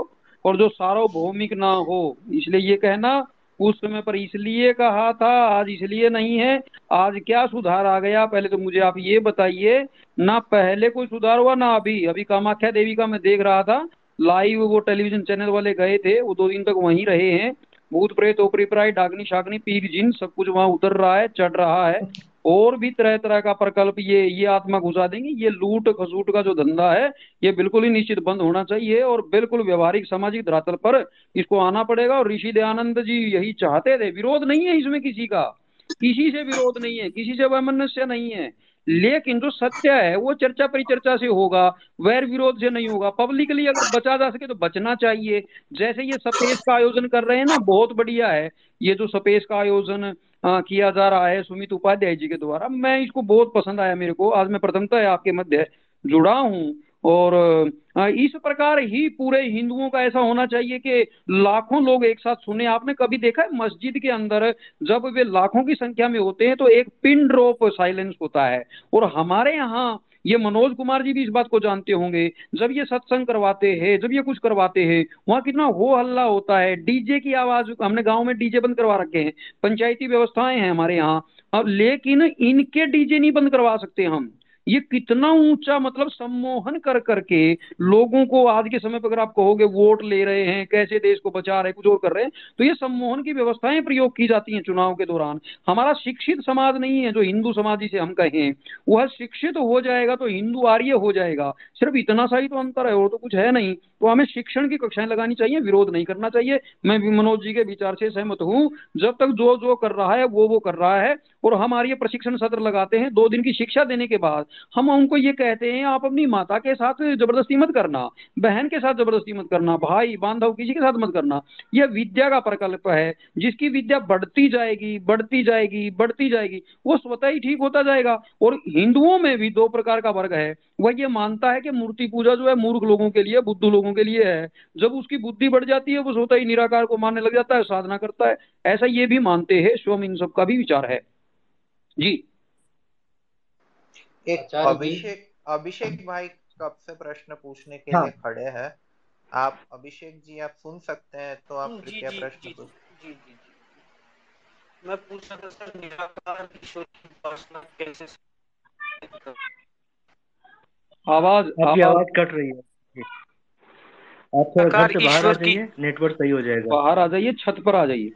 और जो सार्वभौमिक ना हो। इसलिए ये कहना उस समय पर इसलिए कहा था आज इसलिए नहीं है आज क्या सुधार आ गया? पहले तो मुझे आप ये बताइए ना पहले कोई सुधार हुआ ना अभी। अभी कामाख्या देवी का मैं देख रहा था लाइव वो टेलीविज़न चैनल वाले गए थे, वो दो दिन तक वहीं रहे हैं। भूत प्रेत, ओपरी प्राय डागनी शागनी पीर जिन, सब कुछ वहाँ उतर रहा है, चढ़ रहा है। और भी तरह तरह का प्रकल्प ये ये आत्मा घुसा देंगे। ये लूट, खसूट का जो धंधा है, ये बिल्कुल ही निश्चित बंद होना चाहिए और बिल्कुल व्यवहारिक, सामाजिक धरातल पर इसको आना पड़ेगा। और ऋषि दयानंद जी यही चाहते थे। विरोध नहीं है इसमें किसी का। किसी से विरोध नहीं है। किसी से वैमनस्य नहीं है। लेकिन जो सत्य है, वो चर्चा परिचर्चा से होगा, वैर विरोध से नहीं होगा। पब्लिकली अगर बचा जा सके तो बचना चाहिए। जैसे ये सपेस का आयोजन कर रहे हैं ना, बहुत बढ़िया है। ये जो सपेस का आयोजन किया जा रहा है सुमित उपाध्याय जी के द्वारा, मैं इसको बहुत पसंद आया मेरे को। आज मैं प्रथमता आपके मध्य जुड़ा हूँ। और इस प्रकार ही पूरे हिंदुओं का ऐसा होना चाहिए कि लाखों लोग एक साथ सुने। आपने कभी देखा है मस्जिद के अंदर जब वे लाखों की संख्या में होते हैं तो एक पिन ड्रॉप साइलेंस होता है? और हमारे यहाँ ये मनोज कुमार जी भी इस बात को जानते होंगे, जब ये सत्संग करवाते हैं, जब ये कुछ करवाते हैं, वहाँ कितना हो हल्ला होता है। डीजे की आवाज़, हमने गाँव में डीजे बंद करवा रखे हैं, पंचायती व्यवस्थाएँ हैं हमारे यहाँ। अब लेकिन इनके डीजे नहीं बंद करवा सकते हम। ये कितना ऊँचा मतलब सम्मोहन कर करके लोगों को आज के समय पर अगर आप कहोगे वोट ले रहे हैं, कैसे देश को बचा रहे कुछ और कर रहे हैं तो ये सम्मोहन की व्यवस्थाएँ प्रयोग की जाती हैं चुनाव के दौरान। हमारा शिक्षित समाज नहीं है जो हिंदू समाज जिसे हम कहें, वह शिक्षित हो जाएगा तो हिंदू आर्य हो जाएगा। सिर्फ़ इतना सा ही तो अंतर है, और तो कुछ है नहीं। तो हमें शिक्षण की कक्षाएँ लगानी चाहिए, विरोध नहीं करना चाहिए। मैं मनोज जी के विचार से सहमत हूँ, जब तक जो जो कर रहा है वो वो कर रहा है, और हमारे ये प्रशिक्षण सत्र लगाते हैं, दो दिन की शिक्षा देने के बाद हम उनको ये कहते हैं, आप अपनी माता के साथ ज़बरदस्ती मत करना, बहन के साथ ज़बरदस्ती मत करना, भाई बांधव किसी के साथ मत करना। यह विद्या का प्रकल्प है, जिसकी विद्या बढ़ती जाएगी बढ़ती जाएगी बढ़ती जाएगी, वो स्वतः ही ठीक होता जाएगा। और हिंदुओं में भी दो प्रकार का वर्ग है, वह ये मानता है कि मूर्ति पूजा जो है मूर्ख लोगों के लिए, बुद्ध लोगों के लिए है। जब उसकी बुद्धि बढ़ जाती है, वो स्वतः ही निराकार को मानने लग जाता है, साधना करता है, ऐसा ये भी मानते हैं स्वम इन सब का भी विचार है। जी। एक अभिषेक अभिषेक भाई कब से प्रश्न पूछने के हाँ. लिए खड़े हैं? आप अभिषेक जी आप सुन सकते हैं तो आप कृपया प्रश्न जी, जी, जी, मैं पूछ सकता सर निराकार ईश्वर की उपासना कैसे आवाज़ आपकी आवाज़ कट रही है। आप थोड़ा घर से बाहर आ जाइए नेटवर्क सही हो जाएगा। बाहर आ जाइए छत पर आ जाइए।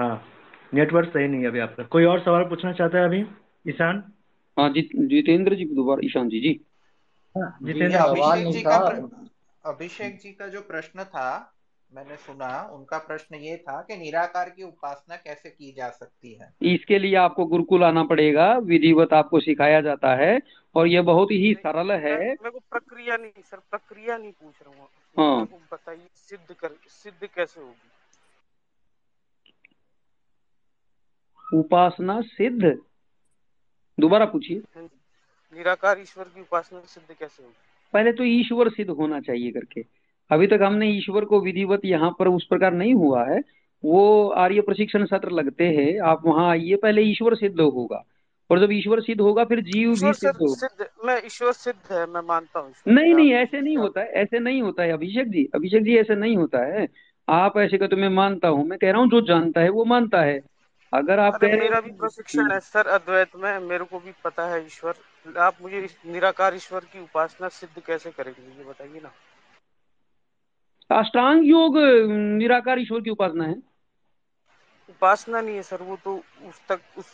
हाँ नेटवर्क सही नहीं है अभी आपका। कोई और सवाल पूछना चाहता है अभी? ईशान? हाँ जी जितेंद्र जी दोबारा ईशान जी जी। हाँ जितेंद्र अभिषेक जी का अभिषेक जी का जो प्रश्न था मैंने सुना उनका प्रश्न ये था कि निराकार की उपासना कैसे की जा सकती है? इसके लिए आपको गुरुकुल आना पड़ेगा विधिवत आपको सिखाया जाता है और ये बहुत ही सरल है। मेरे को प्रक्रिया नहीं सर प्रक्रिया नहीं पूछ रहा हूँ। हाँ। बताइए सिद्ध कर सिद्ध कैसे होगी? उपासना सिद्ध? दोबारा पूछिए। निराकार ईश्वर की उपासना सिद्ध कैसे होगी? पहले तो ईश्वर सिद्ध होना चाहिए करके। अभी तक हमने ईश्वर को विधिवत यहाँ पर उस प्रकार नहीं हुआ है। वो आर्य प्रशिक्षण सत्र लगते हैं आप वहाँ आइए पहले ईश्वर सिद्ध होगा। और जब ईश्वर सिद्ध होगा फिर जीव भी सिद्ध होगा। सिद्ध मैं ईश्वर सिद्ध है मैं मानता हूँ नहीं नहीं ऐसे नहीं होता है ऐसे नहीं होता है अभिषेक जी अभिषेक जी ऐसे नहीं होता है। आप ऐसे कहते मैं मानता हूँ मैं कह रहा हूँ जो जानता है वो मानता है। अगर आप कह रहे मेरा भी प्रशिक्षण है सर अद्वैत में मेरे को भी पता है ईश्वर। आप मुझे इस निराकार ईश्वर की उपासना सिद्ध कैसे करेंगे ये बताइए ना। अष्टांग योग निराकार ईश्वर की उपासना है। उपासना नहीं है सर वो तो उस तक उस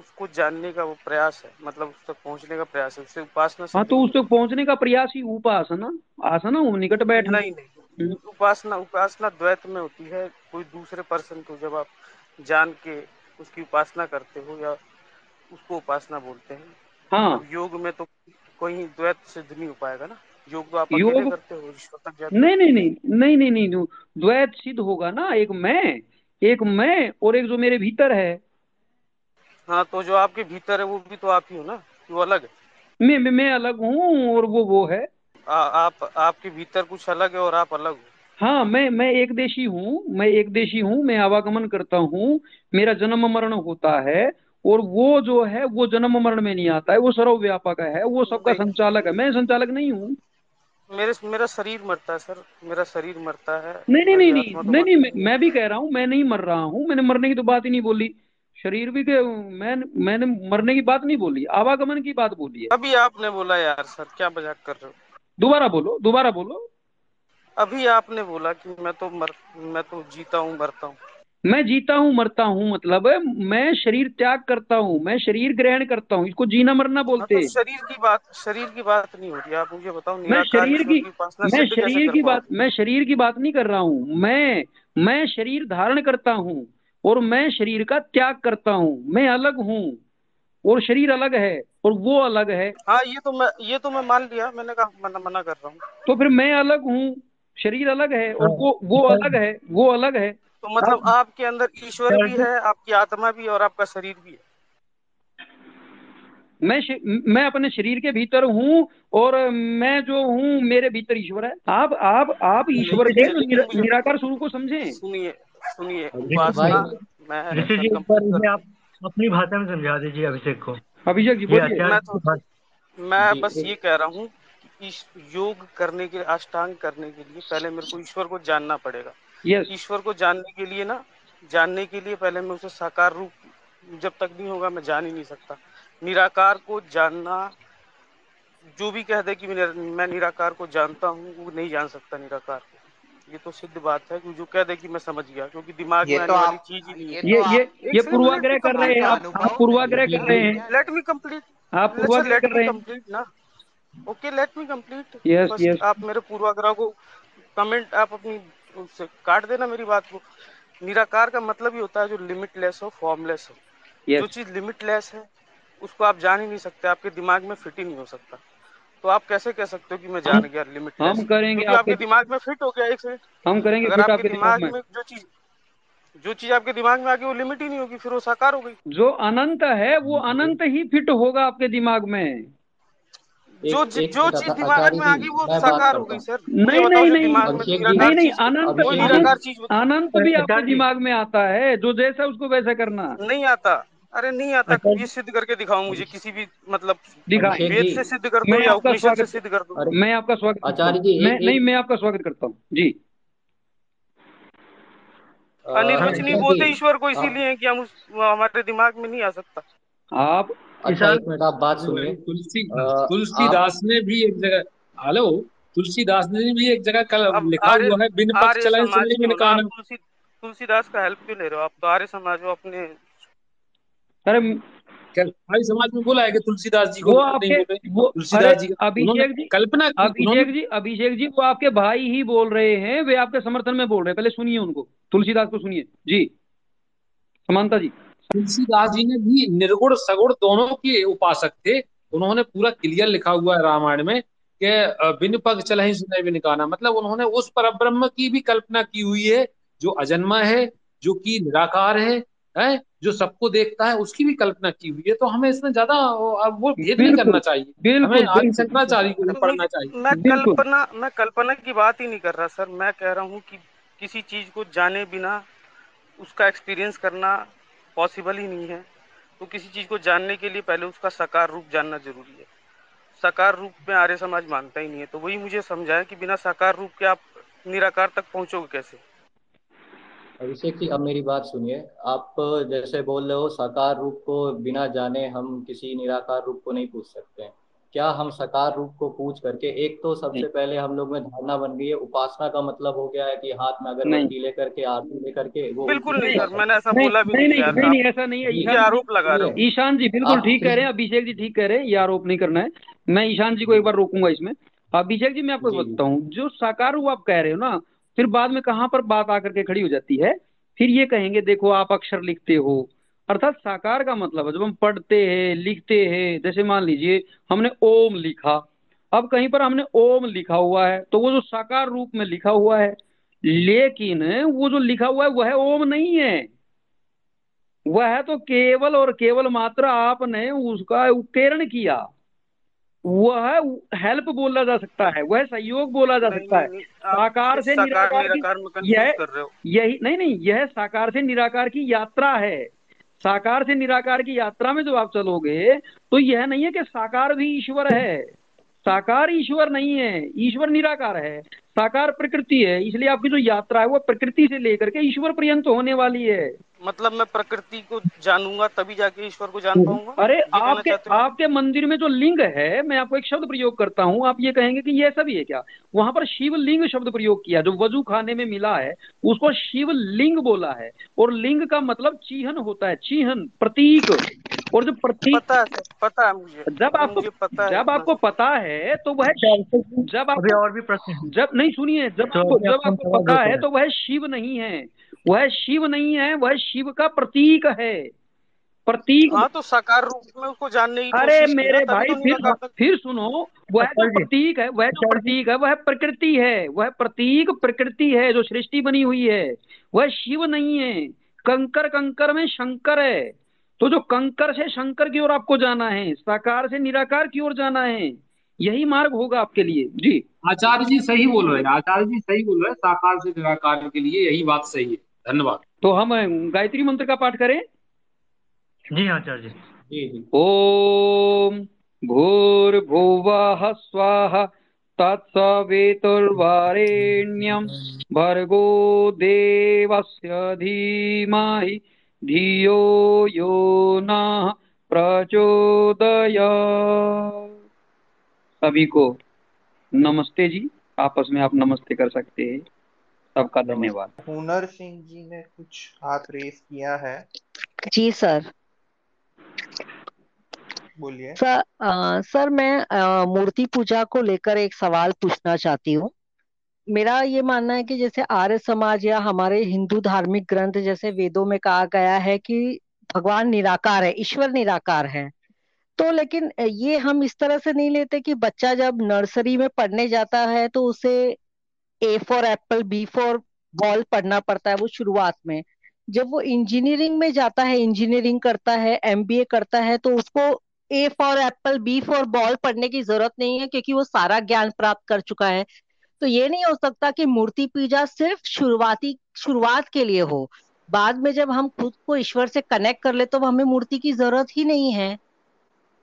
उसको जानने का वो प्रयास है मतलब उस तक पहुँचने का प्रयास है उससे उपासना हाँ तो उस तक पहुँचने का प्रयास ही उपासना आसना निकट बैठना। नहीं नहीं उपासना उपासना द्वैत में होती है कोई दूसरे पर्सन को जब आप जान के उसकी उपासना करते हो या उसको उपासना बोलते हैं? हाँ। अब योग में तो कोई द्वैत सिद्ध नहीं हो पाएगा ना? योग तो आप योग करते हो नहीं नहीं नहीं नहीं नहीं नहीं नहीं, द्वैत सिद्ध होगा ना एक मैं एक मैं और एक जो मेरे भीतर है। हाँ तो जो आपके भीतर है वो भी तो आप ही हो ना? वो अलग है। मैं मैं, मैं अलग हूँ और वो वो है। आ, आप आपके भीतर कुछ अलग है और आप अलग हो। हाँ मैं मैं एक देशी हूँ मैं एक देशी हूँ मैं आवागमन करता हूँ मेरा जन्म मरण होता है और वो जो है वो जन्म मरण में नहीं आता है वो सर्वव्यापक है वो सबका संचालक है। मैं संचालक नहीं हूँ। मेरे मेरा शरीर मरता है सर। मेरा शरीर मरता है। नहीं नहीं नहीं नहीं तो नहीं नहीं मैं, नहीं मैं भी कह रहा हूँ मैं नहीं मर रहा हूँ मैंने मरने की तो बात ही नहीं बोली। शरीर भी के मैं मैंने मरने की बात नहीं बोली आवागमन की बात बोली है। अभी आपने बोला यार सर क्या मज़ाक कर रहे हो? दोबारा बोलो दोबारा बोलो। अभी आपने बोला कि मैं तो मर मैं तो जीता हूँ मरता हूँ। मैं जीता हूँ मरता हूँ मतलब मैं शरीर त्याग करता हूँ मैं शरीर ग्रहण करता हूँ इसको जीना मरना हाँ बोलते तो हैं। शरीर की बात शरीर की बात नहीं हो रही आप मुझे बताओ मैं शरीर की मैं शरीर की बात मैं शरीर की बात नहीं कर रहा हूँ मैं मैं शरीर धारण करता हूँ और मैं शरीर का त्याग करता हूँ मैं अलग हूँ और शरीर अलग है और वो अलग है। हाँ ये तो मैं ये तो मैं मान लिया मैंने कहा मना, मना कर रहा हूँ। तो फिर मैं अलग हूँ शरीर अलग है और हाँ। वो वो अलग है वो अलग है। तो मतलब आपके अंदर ईश्वर भी है। आपकी आत्मा भी और आपका शरीर भी है। मैं श- मैं अपने शरीर के भीतर हूँ और मैं जो हूँ मेरे भीतर ईश्वर है। आप आप आप ईश्वर के निराकार स्वरूप को समझें। सुनिए सुनिए मैं आप अपनी भाषा में समझा दीजिए अभिषेक को। अभिषेक जी बोलिए। मैं तो बस ये कह रहा हूँ इस योग करने के अष्टांग करने के लिए पहले मेरे को ईश्वर को जानना पड़ेगा। यस ईश्वर को जानने के लिए ना जानने के लिए पहले मैं उसे साकार रूप जब तक नहीं होगा मैं जान ही नहीं सकता। निराकार को जानना जो भी कह दे कि मैं निराकार को जानता हूँ वो नहीं जान सकता निराकार को। ये तो सिद्ध बात है कि जो कह दे कि मैं समझ गया क्योंकि दिमाग में तो वाली आप चीज़ ही नहीं ये है। ये ये ये पूर्वाग्रह कर रहे हैं आप आप पूर्वाग्रह कर रहे हैं। लेट मी कंप्लीट आप पूर्वाग्रह कर रहे हैं। ना। Okay let me complete yes yes आप मेरे पूर्वाग्रह को कमेंट आप अपनी उससे काट देना मेरी बात को। निराकार का मतलब ही होता है जो लिमिटलेस हो फॉर्मलेस हो। Yes. जो चीज़ लिमिटलेस है उसको आप जान ही नहीं सकते आपके दिमाग में फिट ही नहीं हो सकता। तो आप कैसे कह सकते हो कि मैं जान गया लिमिटलेस हम करेंगे आपके आपके दिमाग में फिट हो गया एक सेकंड हम करेंगे अगर आपके दिमाग में। में जो चीज़ जो चीज़ आपके दिमाग में आ गई वो लिमिट ही नहीं होगी फिर वो साकार हो गई। जो अनंत है वो अनंत ही फिट होगा आपके दिमाग में। जो जो चीज़ दिमाग में आ गई वो साकार हो गई सर। नहीं नहीं नहीं नहीं नहीं अनंत निराकार अनंत चीज़ अनंत भी आपके दिमाग में आता है जो जैसा उसको वैसा करना। नहीं आता। अरे नहीं आता। ये सिद्ध करके दिखाओ मुझे किसी भी मतलब वेद से सिद्ध कर दो या उपनिषद से स्वागत सिद्ध कर दो। मैं आपका स्वागत करता आचार्य हूँ। जी मैं नहीं मैं आपका स्वागत करता हूँ। जी। अनिर्वचनीय बोलते ईश्वर को इसीलिए कि हम हमारे दिमाग में नहीं आ सकता। आप अच्छा एक मिनट आप बात सुनिए। तुलसी तुलसीदास ने भी एक जगह हेलो? तुलसीदास ने भी एक जगह कल लिखा हुआ है बिन पक्ष चलाए सुनने बिन कान तुलसीदास का हेल्प क्यों ले रहे हो? आप तो आर्य समाज हो अपने अरे भाई समाज में बोला है कि तुलसीदास जी को वो आपके वो तुलसीदास जी अभिषेक जी कल्पना अभिषेक जी अभिषेक जी वो आपके भाई ही बोल रहे हैं वे आपके समर्थन में बोल रहे हैं। पहले सुनिए उनको तुलसीदास को सुनिए। जी। समानता जी। तुलसीदास जी ने भी निर्गुण सगुण दोनों के उपासक थे। उन्होंने पूरा क्लियर लिखा हुआ है रामायण में कि बिन पग चला ही सुनाई भी निकाना मतलब उन्होंने उस पर ब्रह्म की भी कल्पना की हुई है जो अजन्मा है जो कि निराकार है है जो सबको देखता है उसकी भी कल्पना की हुई है। तो हमें इसमें ज़्यादा वो भेद नहीं करना चाहिए। हमें आदि शंकराचार्य को पढ़ना चाहिए। मैं कल्पना मैं कल्पना की बात ही नहीं कर रहा सर। मैं कह रहा हूँ कि किसी चीज़ को जाने बिना उसका एक्सपीरियंस करना पॉसिबल ही नहीं है। तो किसी चीज़ को जानने के लिए पहले उसका साकार रूप जानना ज़रूरी है। साकार रूप में आर्य समाज मानता ही नहीं है। तो वही मुझे समझाया कि बिना साकार रूप के आप निराकार तक पहुंचोगे कैसे? अभिषेक जी अब मेरी बात सुनिए। आप जैसे बोल रहे हो, साकार रूप को बिना जाने हम किसी निराकार रूप को नहीं पूछ सकते हैं। क्या हम साकार रूप को पूछ करके एक तो सबसे पहले हम लोग में धारणा बन गई है उपासना का मतलब हो गया है कि हाथ में अगरबत्ती लेकर के आरती लेकर के वो बिल्कुल नहीं सर मैंने ऐसा बोला भी नहीं नहीं नहीं ऐसा नहीं है। ये आरोप लगा रहे हो। ईशान जी बिल्कुल ठीक कह रहे हैं अभिषेक जी ठीक कह रहे हैं ये आरोप नहीं करना है। मैं ईशान जी को एक बार रोकूँगा इसमें। अभिषेक जी मैं आपको बताता हूँ जो साकार रूप आप कह रहे हो ना फिर बाद में कहाँ पर बात आकर के खड़ी हो जाती है फिर ये कहेंगे देखो आप अक्षर लिखते हो अर्थात साकार का मतलब है जब हम पढ़ते हैं लिखते हैं जैसे मान लीजिए हमने ओम लिखा अब कहीं पर हमने ओम लिखा हुआ है तो वो जो साकार रूप में लिखा हुआ है लेकिन वो जो लिखा हुआ है वह ओम नहीं है। वह तो केवल और केवल मात्र आपने उसका उत्कीर्ण किया। वह हेल्प बोला जा सकता है वह सहयोग बोला जा सकता है। साकार से निराकार की यह यही नहीं नहीं यह साकार से निराकार की यात्रा है। साकार से निराकार की यात्रा में जब आप चलोगे तो यह नहीं है कि साकार भी ईश्वर है। साकार ईश्वर नहीं है, ईश्वर निराकार है। साकार प्रकृति है, इसलिए आपकी जो यात्रा है, वो प्रकृति से लेकर के ईश्वर पर्यंत होने वाली है। मतलब मैं प्रकृति को जानूँगा तभी जाके ईश्वर को जान पाऊँगा? अरे आपके आपके मंदिर में जो लिंग है मैं आपको एक शब्द प्रयोग करता हूँ आप ये कहेंगे कि ये सभी है क्या? वहाँ पर शिव लिंग शब्द प्रयोग किया जो वज़ू खाने में मिला है उसको शिव लिंग बोला है और लिंग का मतलब चीहन होता है चीहन प्रतीक और जो प्रतीक पता है पता है मुझे। जब आपको पता जब आपको पता है तो वह जब आप और भी प्रश्न जब नहीं सुनिए जब आपको जब आपको पता है। तो वह शिव नहीं है। वह शिव नहीं है वह शिव का प्रतीक है। प्रतीक। हाँ तो साकार रूप में उसको जानने की अरे मेरे भाई तो फिर फिर सुनो वह जो प्रतीक है वह जो प्रतीक है वह प्रकृति है वह प्रतीक प्रकृति है जो सृष्टि बनी हुई है। वह शिव नहीं है कंकर कंकर में शंकर है। तो जो कंकर से शंकर की ओर आपको जाना है साकार से निराकार की ओर जाना है यही मार्ग होगा आपके लिए। जी। आचार्य जी सही बोल रहे हैं आचार्य जी सही बोल रहे हैं साकार से निराकार के लिए यही बात सही है। धन्यवाद। तो हम गायत्री मंत्र का पाठ करें? जी आचार्य जी। ओम भूर्भुव स्वाहा तत्सवितुर्वरेण्यं भर्गो देवस्य धीमहि धियो यो न प्रचोदय सभी को नमस्ते जी आपस में आप नमस्ते कर सकते हैं। सबका धन्यवाद। हुनर सिंह जी ने कुछ हाथ रेस किया है। जी सर बोलिए। सर आ, सर मैं मूर्ति पूजा को लेकर एक सवाल पूछना चाहती हूँ। मेरा ये मानना है कि जैसे आर्य समाज या हमारे हिंदू धार्मिक ग्रंथ जैसे वेदों में कहा गया है कि भगवान निराकार है ईश्वर निराकार है। तो लेकिन ये हम इस तरह से नहीं लेते कि बच्चा जब नर्सरी में पढ़ने जाता है तो उसे A for apple B for ball पढ़ना पड़ता है वो शुरुआत में। जब वो इंजीनियरिंग में जाता है इंजीनियरिंग करता है एमबीए करता है तो उसको A for apple B for ball पढ़ने की ज़रूरत नहीं है, क्योंकि वो सारा ज्ञान प्राप्त कर चुका है। तो ये नहीं हो सकता कि मूर्ति पूजा सिर्फ़ शुरुआती, शुरुआत के लिए हो। बाद में जब हम खुद को ईश्वर से कनेक्ट कर ले तो हमें मूर्ति की ज़रूरत ही नहीं है।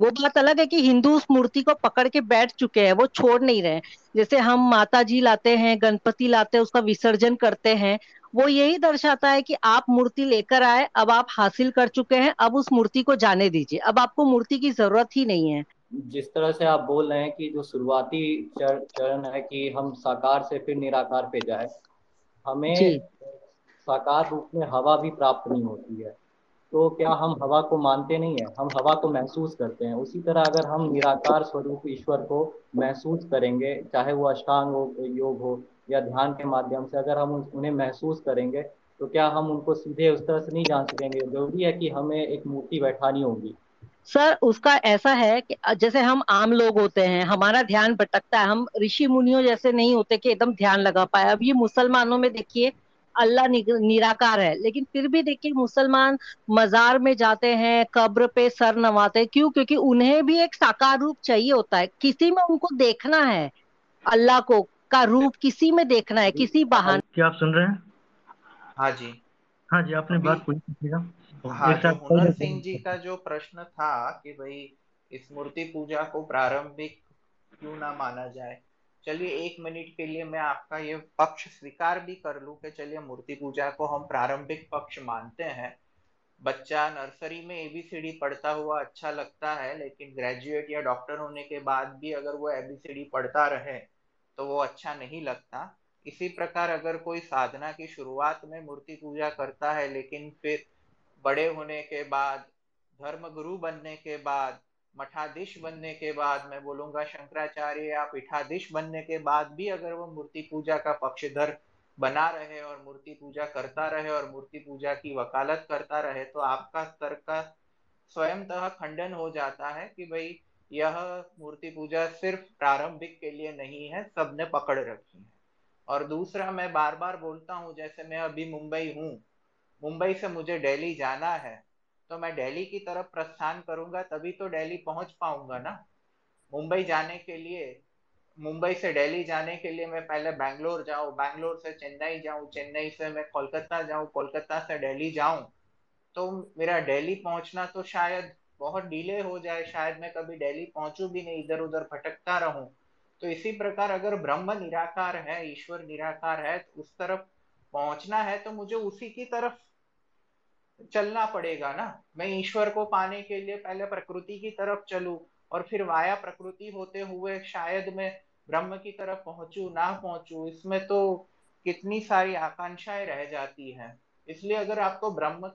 वो बात अलग है कि हिंदू उस मूर्ति को पकड़ के बैठ चुके हैं वो छोड़ नहीं रहे जैसे हम माता जी लाते हैं गणपति लाते हैं उसका विसर्जन करते हैं वो यही दर्शाता है कि आप मूर्ति लेकर आए अब आप हासिल कर चुके हैं अब उस मूर्ति को जाने दीजिए। अब आपको मूर्ति की ज़रूरत ही नहीं है। जिस तरह से आप बोल रहे हैं कि जो शुरुआती चरण है कि हम साकार से फिर निराकार पे जाए हमें साकार रूप में हवा भी प्राप्त नहीं होती है। तो क्या हम हवा को मानते नहीं है? हम हवा को महसूस करते हैं। उसी तरह अगर हम निराकार स्वरूप ईश्वर को महसूस करेंगे, चाहे वो अष्टांग हो, योग हो, या ध्यान के माध्यम से अगर हम उन्हें महसूस करेंगे तो क्या हम उनको सीधे उस तरह से नहीं जान सकेंगे? ज़रूरी है कि हमें एक मूर्ति बैठानी होगी। सर, उसका ऐसा है कि जैसे हम आम लोग होते हैं, हमारा ध्यान भटकता है। हम ऋषि मुनियों जैसे नहीं होते कि एकदम ध्यान लगा पाए। अब ये मुसलमानों में देखिए अल्लाह निराकार है। लेकिन फिर भी देखिए मुसलमान मजार में जाते हैं कब्र पे सर नवाते क्यों? क्योंकि उन्हें भी एक साकार रूप चाहिए होता है। किसी में उनको देखना है अल्लाह को का रूप किसी में देखना है किसी बहाने। क्या आप सुन रहे हैं? हाँ जी। हाँ जी आपने बात पूछी हाँ जो हुनर सिंह जी का जो प्रश्न था कि भाई इस मूर्ति पूजा को प्रारंभिक क्यों ना माना जाए? चलिए एक मिनट के लिए मैं आपका ये पक्ष स्वीकार भी कर लूँ कि चलिए मूर्ति पूजा को हम प्रारंभिक पक्ष मानते हैं। बच्चा नर्सरी में एबीसीडी पढ़ता हुआ अच्छा लगता है, लेकिन ग्रेजुएट या डॉक्टर होने के बाद भी अगर वो एबीसीडी पढ़ता रहे तो वो अच्छा नहीं लगता। इसी प्रकार अगर कोई साधना की शुरुआत में मूर्ति पूजा करता है, लेकिन फिर बड़े होने के बाद धर्म गुरु बनने के बाद मठाधीश बनने के बाद मैं बोलूँगा, शंकराचार्य या पीठाधीश बनने के बाद भी अगर वो मूर्ति पूजा का पक्षधर बना रहे और मूर्ति पूजा करता रहे और मूर्ति पूजा की वकालत करता रहे तो आपका स्तर का स्वयंतः खंडन हो जाता है कि भाई, यह मूर्ति पूजा सिर्फ़ प्रारंभिक के लिए नहीं है, सबने पकड़ रखी है। और दूसरा, मैं बार बार बोलता हूँ, जैसे मैं अभी मुंबई हूँ, मुंबई से मुझे दिल्ली जाना है तो मैं दिल्ली की तरफ़ प्रस्थान करूँगा, तभी तो दिल्ली पहुँच पाऊँगा ना। मुंबई जाने के लिए, मुंबई से दिल्ली जाने के लिए मैं पहले बैंगलोर जाऊँ, बैंगलोर से चेन्नई जाऊँ, चेन्नई से मैं कोलकाता जाऊँ, कोलकाता से दिल्ली जाऊँ तो मेरा दिल्ली पहुँचना तो शायद बहुत डिले हो जाए, शायद मैं कभी दिल्ली पहुंचू भी नहीं इधर उधर भटकता रहूँ। तो इसी प्रकार अगर ब्रह्म निराकार है, ईश्वर निराकार है तो उस तरफ़ पहुँचना है तो मुझे उसी की तरफ़ चलना पड़ेगा ना। मैं ईश्वर को पाने के लिए पहले प्रकृति की तरफ़ चलू और फिर वाया प्रकृति होते हुए शायद मैं ब्रह्म की तरफ़ पहुंचू, ना पहुंचू, इसमें तो कितनी सारी आकांक्षाएँ रह जाती हैं। इसलिए अगर आपको ब्रह्म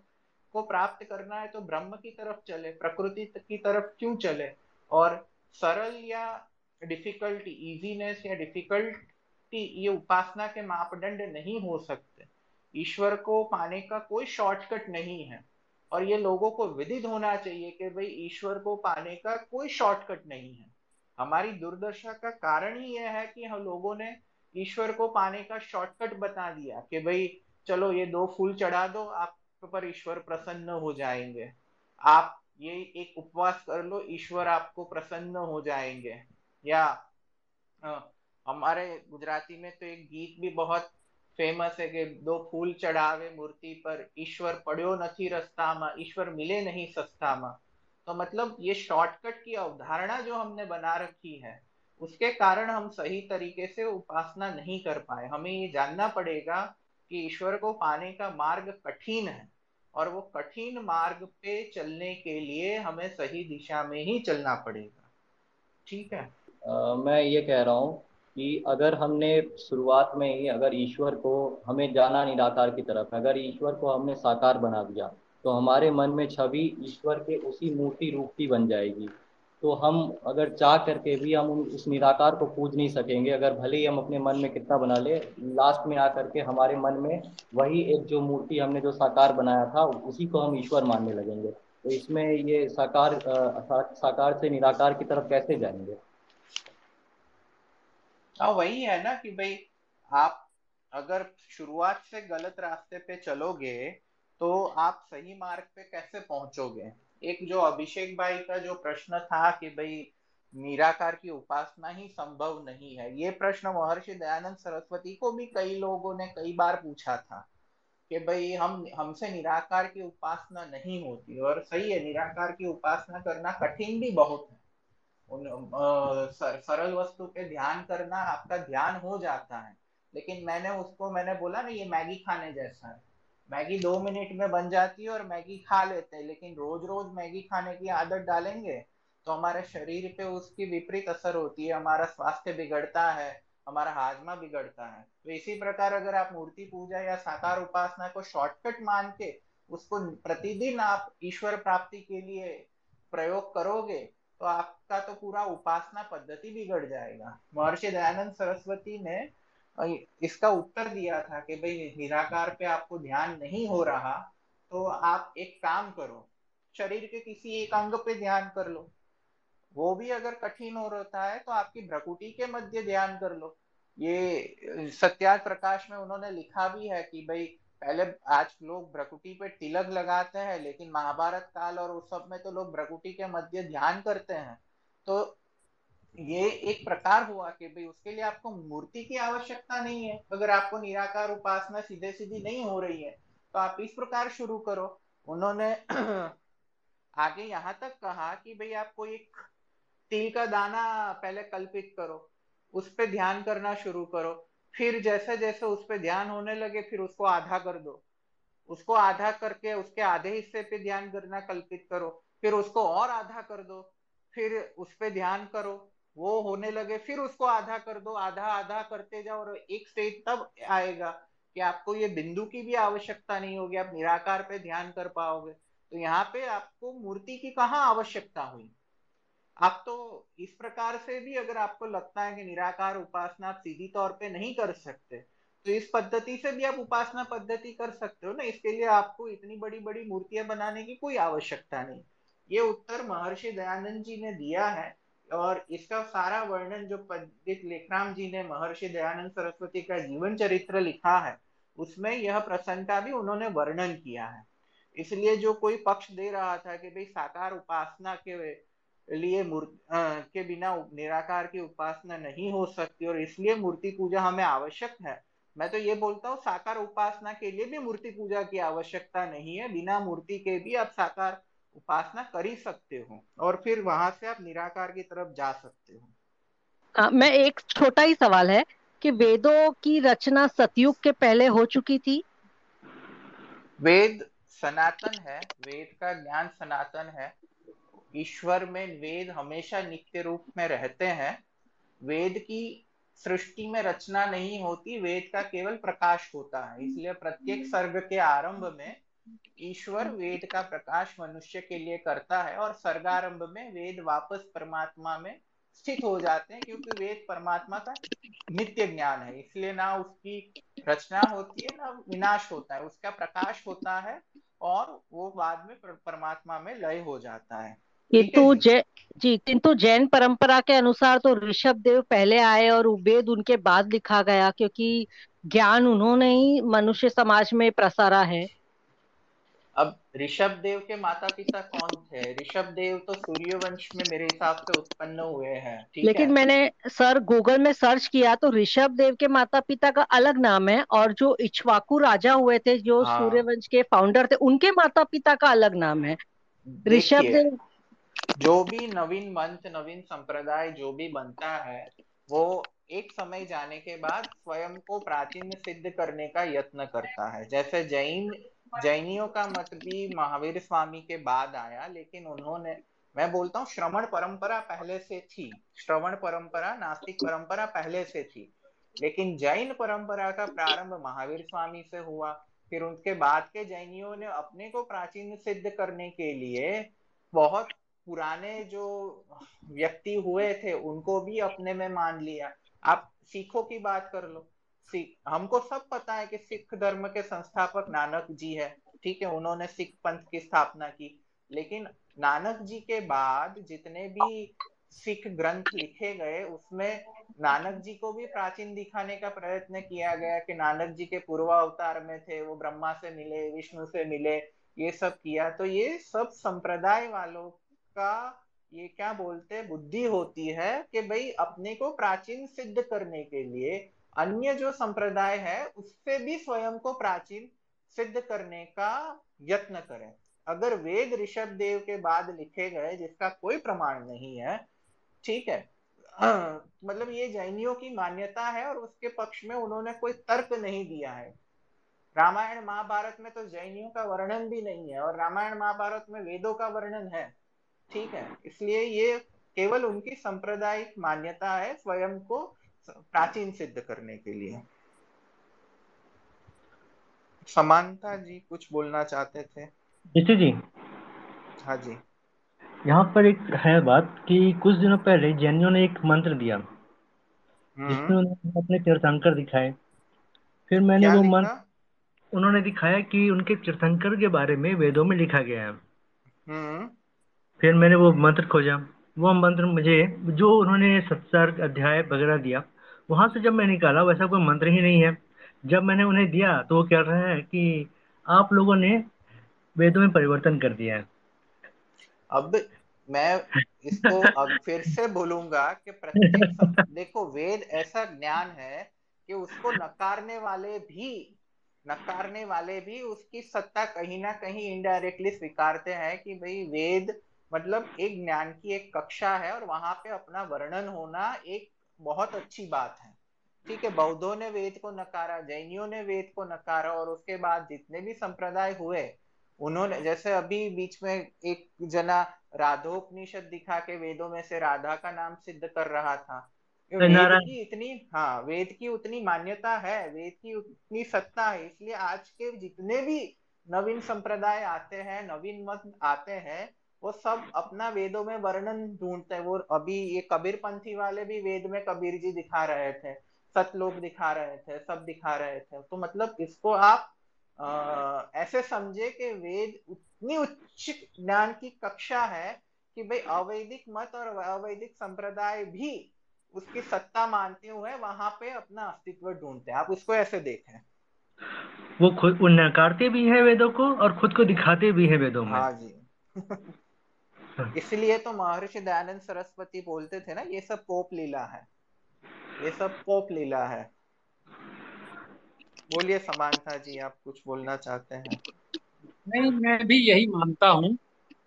को प्राप्त करना है तो ब्रह्म की तरफ़ चले, प्रकृति की तरफ़ क्यों चले? और सरल या डिफिकल्टी इजीनेस या डिफिकल्टी ये उपासना के मापदंड नहीं हो सकते। ईश्वर को पाने का कोई शॉर्टकट नहीं है। और ये लोगों को विदित होना चाहिए कि भाई ईश्वर को पाने का कोई शॉर्टकट नहीं है। हमारी दुर्दशा का कारण ही यह है कि हम लोगों ने ईश्वर को पाने का शॉर्टकट बता दिया कि भाई, चलो ये दो फूल चढ़ा दो, आप पर ईश्वर प्रसन्न हो जाएँगे। आप ये एक उपवास कर लो, ईश्वर आपको प्रसन्न हो जाएँगे। या हमारे गुजराती में तो एक गीत भी बहुत फ़ेमस है कि दो फूल चढ़ावे मूर्ति पर ईश्वर पड़ो नहीं रस्ता में ईश्वर मिले नहीं सस्ता में तो मतलब ये शॉर्टकट की अवधारणा जो हमने बना रखी है उसके कारण हम सही तरीके से उपासना नहीं कर पाए। हमें ये जानना पड़ेगा कि ईश्वर को पाने का मार्ग कठिन है और वो कठिन मार्ग पे चलने के लिए हमें सही दिशा में ही चलना पड़ेगा। ठीक है? आ, मैं ये कह रहा हूँ कि अगर हमने शुरुआत में ही अगर ईश्वर को हमें जाना निराकार की तरफ़, अगर ईश्वर को हमने साकार बना दिया तो हमारे मन में छवि ईश्वर के उसी मूर्ति रूप की बन जाएगी। तो हम अगर चाह करके भी हम उस निराकार को पूज नहीं सकेंगे, अगर भले ही हम अपने मन में कितना बना ले, लास्ट में आकर के हमारे मन में वही एक जो मूर्ति हमने जो साकार बनाया था, उसी को हम ईश्वर मानने लगेंगे। तो इसमें ये साकार साकार से निराकार की तरफ़ कैसे जाएँगे? हाँ वही है ना कि भाई आप अगर शुरुआत से गलत रास्ते पे चलोगे तो आप सही मार्ग पे कैसे पहुंचोगे? एक जो अभिषेक भाई का जो प्रश्न था कि भाई निराकार की उपासना ही संभव नहीं है, ये प्रश्न महर्षि दयानंद सरस्वती को भी कई लोगों ने कई बार पूछा था कि भाई हम, हमसे निराकार की उपासना नहीं होती, और सही है, निराकार की उपासना करना कठिन भी बहुत है। उन सरल वस्तु पे ध्यान करना आपका ध्यान हो जाता है। लेकिन मैंने उसको, मैंने बोला ना, ये मैगी खाने जैसा है। मैगी दो मिनट में बन जाती है और मैगी खा लेते हैं। लेकिन रोज रोज मैगी खाने की आदत डालेंगे तो हमारे शरीर पे उसकी विपरीत असर होती है। हमारा स्वास्थ्य बिगड़ता है, हमारा हाजमा बिगड़ता है। तो इसी प्रकार अगर आप मूर्ति पूजा या साकार उपासना को शॉर्टकट मान के उसको प्रतिदिन आप ईश्वर प्राप्ति के लिए प्रयोग करोगे तो आपका तो पूरा उपासना पद्धति बिगड़ जाएगा। महर्षि दयानंद सरस्वती ने इसका उत्तर दिया था कि भाई निराकार पे आपको ध्यान नहीं हो रहा तो आप एक काम करो, शरीर के किसी एक अंग पे ध्यान कर लो। वो भी अगर कठिन हो रहा है तो आपकी भ्रकुटी के मध्य ध्यान कर लो। ये सत्याग प्रकाश में उन्होंने लिखा भी है कि भाई पहले आज लोग भ्रकुटी पे तिलक लगाते हैं, लेकिन महाभारत काल और उस सब में तो लोग भ्रकुटी के मध्य ध्यान करते हैं। तो ये एक प्रकार हुआ कि भाई उसके लिए आपको मूर्ति की आवश्यकता नहीं है। अगर आपको निराकार उपासना सीधे सीधी नहीं हो रही है तो आप इस प्रकार शुरू करो। उन्होंने *clears throat* आगे यहाँ तक कहा कि भाई आपको एक तिल का दाना पहले कल्पित करो, उस पर ध्यान करना शुरू करो। फिर जैसे जैसे उस पर ध्यान होने लगे, फिर उसको आधा कर दो। उसको आधा करके उसके आधे हिस्से पे ध्यान करना कल्पित करो। फिर उसको और आधा कर दो। फिर उस पर ध्यान करो। वो होने लगे, फिर उसको आधा कर दो। आधा आधा करते जाओ और एक स्टेज तब आएगा कि आपको ये बिंदु की भी आवश्यकता नहीं होगी। आप निराकार पे ध्यान कर पाओगे। तो यहाँ पे आपको मूर्ति की कहाँ आवश्यकता हुई? आप तो इस प्रकार से भी अगर आपको लगता है कि निराकार उपासना आप सीधी तौर पे नहीं कर सकते तो इस पद्धति से भी आप उपासना पद्धति कर सकते हो ना। इसके लिए आपको इतनी बड़ी बड़ी मूर्तियाँ बनाने की कोई आवश्यकता नहीं। ये उत्तर महर्षि दयानंद जी ने दिया है और इसका सारा वर्णन जो पंडित लेखराम जी ने महर्षि दयानंद सरस्वती का जीवन चरित्र लिखा है, उसमें यह प्रसंग का भी उन्होंने वर्णन किया है। इसलिए जो कोई पक्ष दे रहा था कि भाई साकार उपासना के लिए के बिना निराकार की उपासना नहीं हो सकती और इसलिए मूर्ति पूजा हमें आवश्यक है। मैं तो ये बोलता हूँ साकार उपासना के लिए भी मूर्ति पूजा की आवश्यकता नहीं है। बिना मूर्ति के भी आप साकार उपासना कर ही सकते हो और फिर वहाँ से आप निराकार की तरफ़ जा सकते हो। आ, मैं एक छोटा ही सवाल है कि वेदों की रचना सतयुग के पहले हो चुकी थी? वेद सनातन है वेद का ज्ञान सनातन है ईश्वर में वेद हमेशा नित्य रूप में रहते हैं। वेद की सृष्टि में रचना नहीं होती, वेद का केवल प्रकाश होता है। इसलिए प्रत्येक सर्ग के आरंभ में ईश्वर वेद का प्रकाश मनुष्य के लिए करता है और सर्गारंभ में वेद वापस परमात्मा में स्थित हो जाते हैं, क्योंकि वेद परमात्मा का नित्य ज्ञान है। इसलिए ना उसकी रचना होती है, ना विनाश होता है। उसका प्रकाश होता है और वो बाद में परमात्मा में लय हो जाता है। किंतु जै जी किंतु जैन परंपरा के अनुसार तो ऋषभ देव पहले आए और वेद उनके बाद लिखा गया क्योंकि ज्ञान उन्होंने ही मनुष्य समाज में प्रसारा है अब ऋषभ देव के माता पिता कौन थे ऋषभ देव तो सूर्यवंश में मेरे हिसाब से उत्पन्न हुए हैं लेकिन है? मैंने सर गूगल में सर्च किया तो ऋषभ देव के माता पिता का अलग नाम है और जो इच्छवाकू राजा हुए थे जो हाँ। सूर्यवंश के फाउंडर थे उनके माता पिता का अलग नाम है ऋषभ देव जो भी नवीन मंत्र नवीन संप्रदाय जो भी बनता है, वो एक समय जाने के बाद स्वयं को प्राचीन सिद्ध करने का यत्न करता है। जैसे जैन, जैनियों का मत भी महावीर स्वामी के बाद आया, लेकिन उन्होंने, मैं बोलता हूँ, श्रवण परंपरा पहले से थी। श्रवण परंपरा, नास्तिक परंपरा पहले से थी। लेकिन जैन परंपरा का प्रारंभ महावीर स्वामी से हुआ। फिर उनके बाद के जैनियों ने अपने को प्राचीन सिद्ध करने के लिए बहुत पुराने जो व्यक्ति हुए थे, उनको भी अपने में मान लिया। आप सिखों की बात कर लो। सिख, हमको सब पता है कि सिख धर्म के संस्थापक नानक जी है, ठीक है? उन्होंने सिख पंथ की स्थापना की। लेकिन नानक जी के बाद जितने भी सिख ग्रंथ लिखे गए, उसमें नानक जी को भी प्राचीन दिखाने का प्रयत्न किया गया कि नानक जी के पूर्व अवतार में थे, वो ब्रह्मा से मिले, विष्णु से मिले, ये सब किया। तो ये सब संप्रदाय वालों का ये क्या बोलते बुद्धि होती है कि भाई अपने को प्राचीन सिद्ध करने के लिए अन्य जो संप्रदाय है, उससे भी स्वयं को प्राचीन सिद्ध करने का यत्न करें। अगर वेद ऋषभ देव के बाद लिखे गए, जिसका कोई प्रमाण नहीं है, ठीक है *clears throat* मतलब ये जैनियों की मान्यता है और उसके पक्ष में उन्होंने कोई तर्क नहीं दिया है। रामायण महाभारत में तो जैनियों का वर्णन भी नहीं है और रामायण महाभारत में वेदों का वर्णन है। ठीक है इसलिए ये केवल उनकी सांप्रदायिक मान्यता है स्वयं को प्राचीन सिद्ध करने के लिए। समानता जी कुछ बोलना चाहते थे? ऋषि जी। हाँ जी। यहाँ पर एक है बात कि कुछ दिनों पहले जैनियों ने एक मंत्र दिया हम्म। जिसमें उन्होंने अपने तीर्थंकर दिखाए। फिर मैंने वो मंत्र उन्होंने दिखाया कि उनके तीर्थंकर के बारे में वेदों में लिखा गया है। हम्म। फिर मैंने वो मंत्र खोजा। वो मंत्र मुझे, जो उन्होंने सत्सर्ग अध्याय वगैरह दिया, वहाँ से जब मैं निकाला वैसा कोई मंत्र ही नहीं है। जब मैंने उन्हें दिया तो वो कह रहे हैं कि आप लोगों ने वेदों में परिवर्तन कर दिया है। अब मैं इसको अब फिर से बोलूँगा कि प्रत्येक देखो, वेद ऐसा ज्ञान है कि उसको नकारने वाले भी, नकारने वाले भी उसकी सत्ता कहीं ना कहीं इनडायरेक्टली स्वीकारते हैं कि भाई वेद मतलब एक ज्ञान की एक कक्षा है और वहाँ पे अपना वर्णन होना एक बहुत अच्छी बात है। ठीक है बौद्धों ने वेद को नकारा जैनियों ने वेद को नकारा और उसके बाद जितने भी संप्रदाय हुए उन्होंने जैसे अभी बीच में एक जना राधोपनिषद दिखा के वेदों में से राधा का नाम सिद्ध कर रहा था। वेद की इतनी हाँ वेद की उतनी मान्यता है वेद की उतनी सत्ता है इसलिए आज के जितने भी नवीन संप्रदाय आते हैं नवीन मत आते हैं वो सब अपना वेदों में वर्णन ढूंढते हैं। वो अभी ये कबीर पंथी वाले भी वेद में कबीर जी दिखा रहे थे सतलोक दिखा रहे थे सब दिखा रहे थे। तो मतलब इसको आप आ, ऐसे समझे कि वेद उतनी उच्च ज्ञान की कक्षा है कि भाई अवैदिक मत और अवैदिक संप्रदाय भी उसकी सत्ता मानते हुए वहाँ पे अपना अस्तित्व ढूंढते हैं। आप उसको ऐसे देखें। वो खुद वो नकारते भी है वेदों को और खुद को दिखाते भी है वेदों में। हाँ जी। *laughs* *laughs* इसलिए तो महर्षि दयानंद सरस्वती बोलते थे ना ये सब पोप लीला है। ये सब पोप लीला है। बोलिए समानता जी आप कुछ बोलना चाहते हैं? नहीं मैं भी यही मानता हूँ।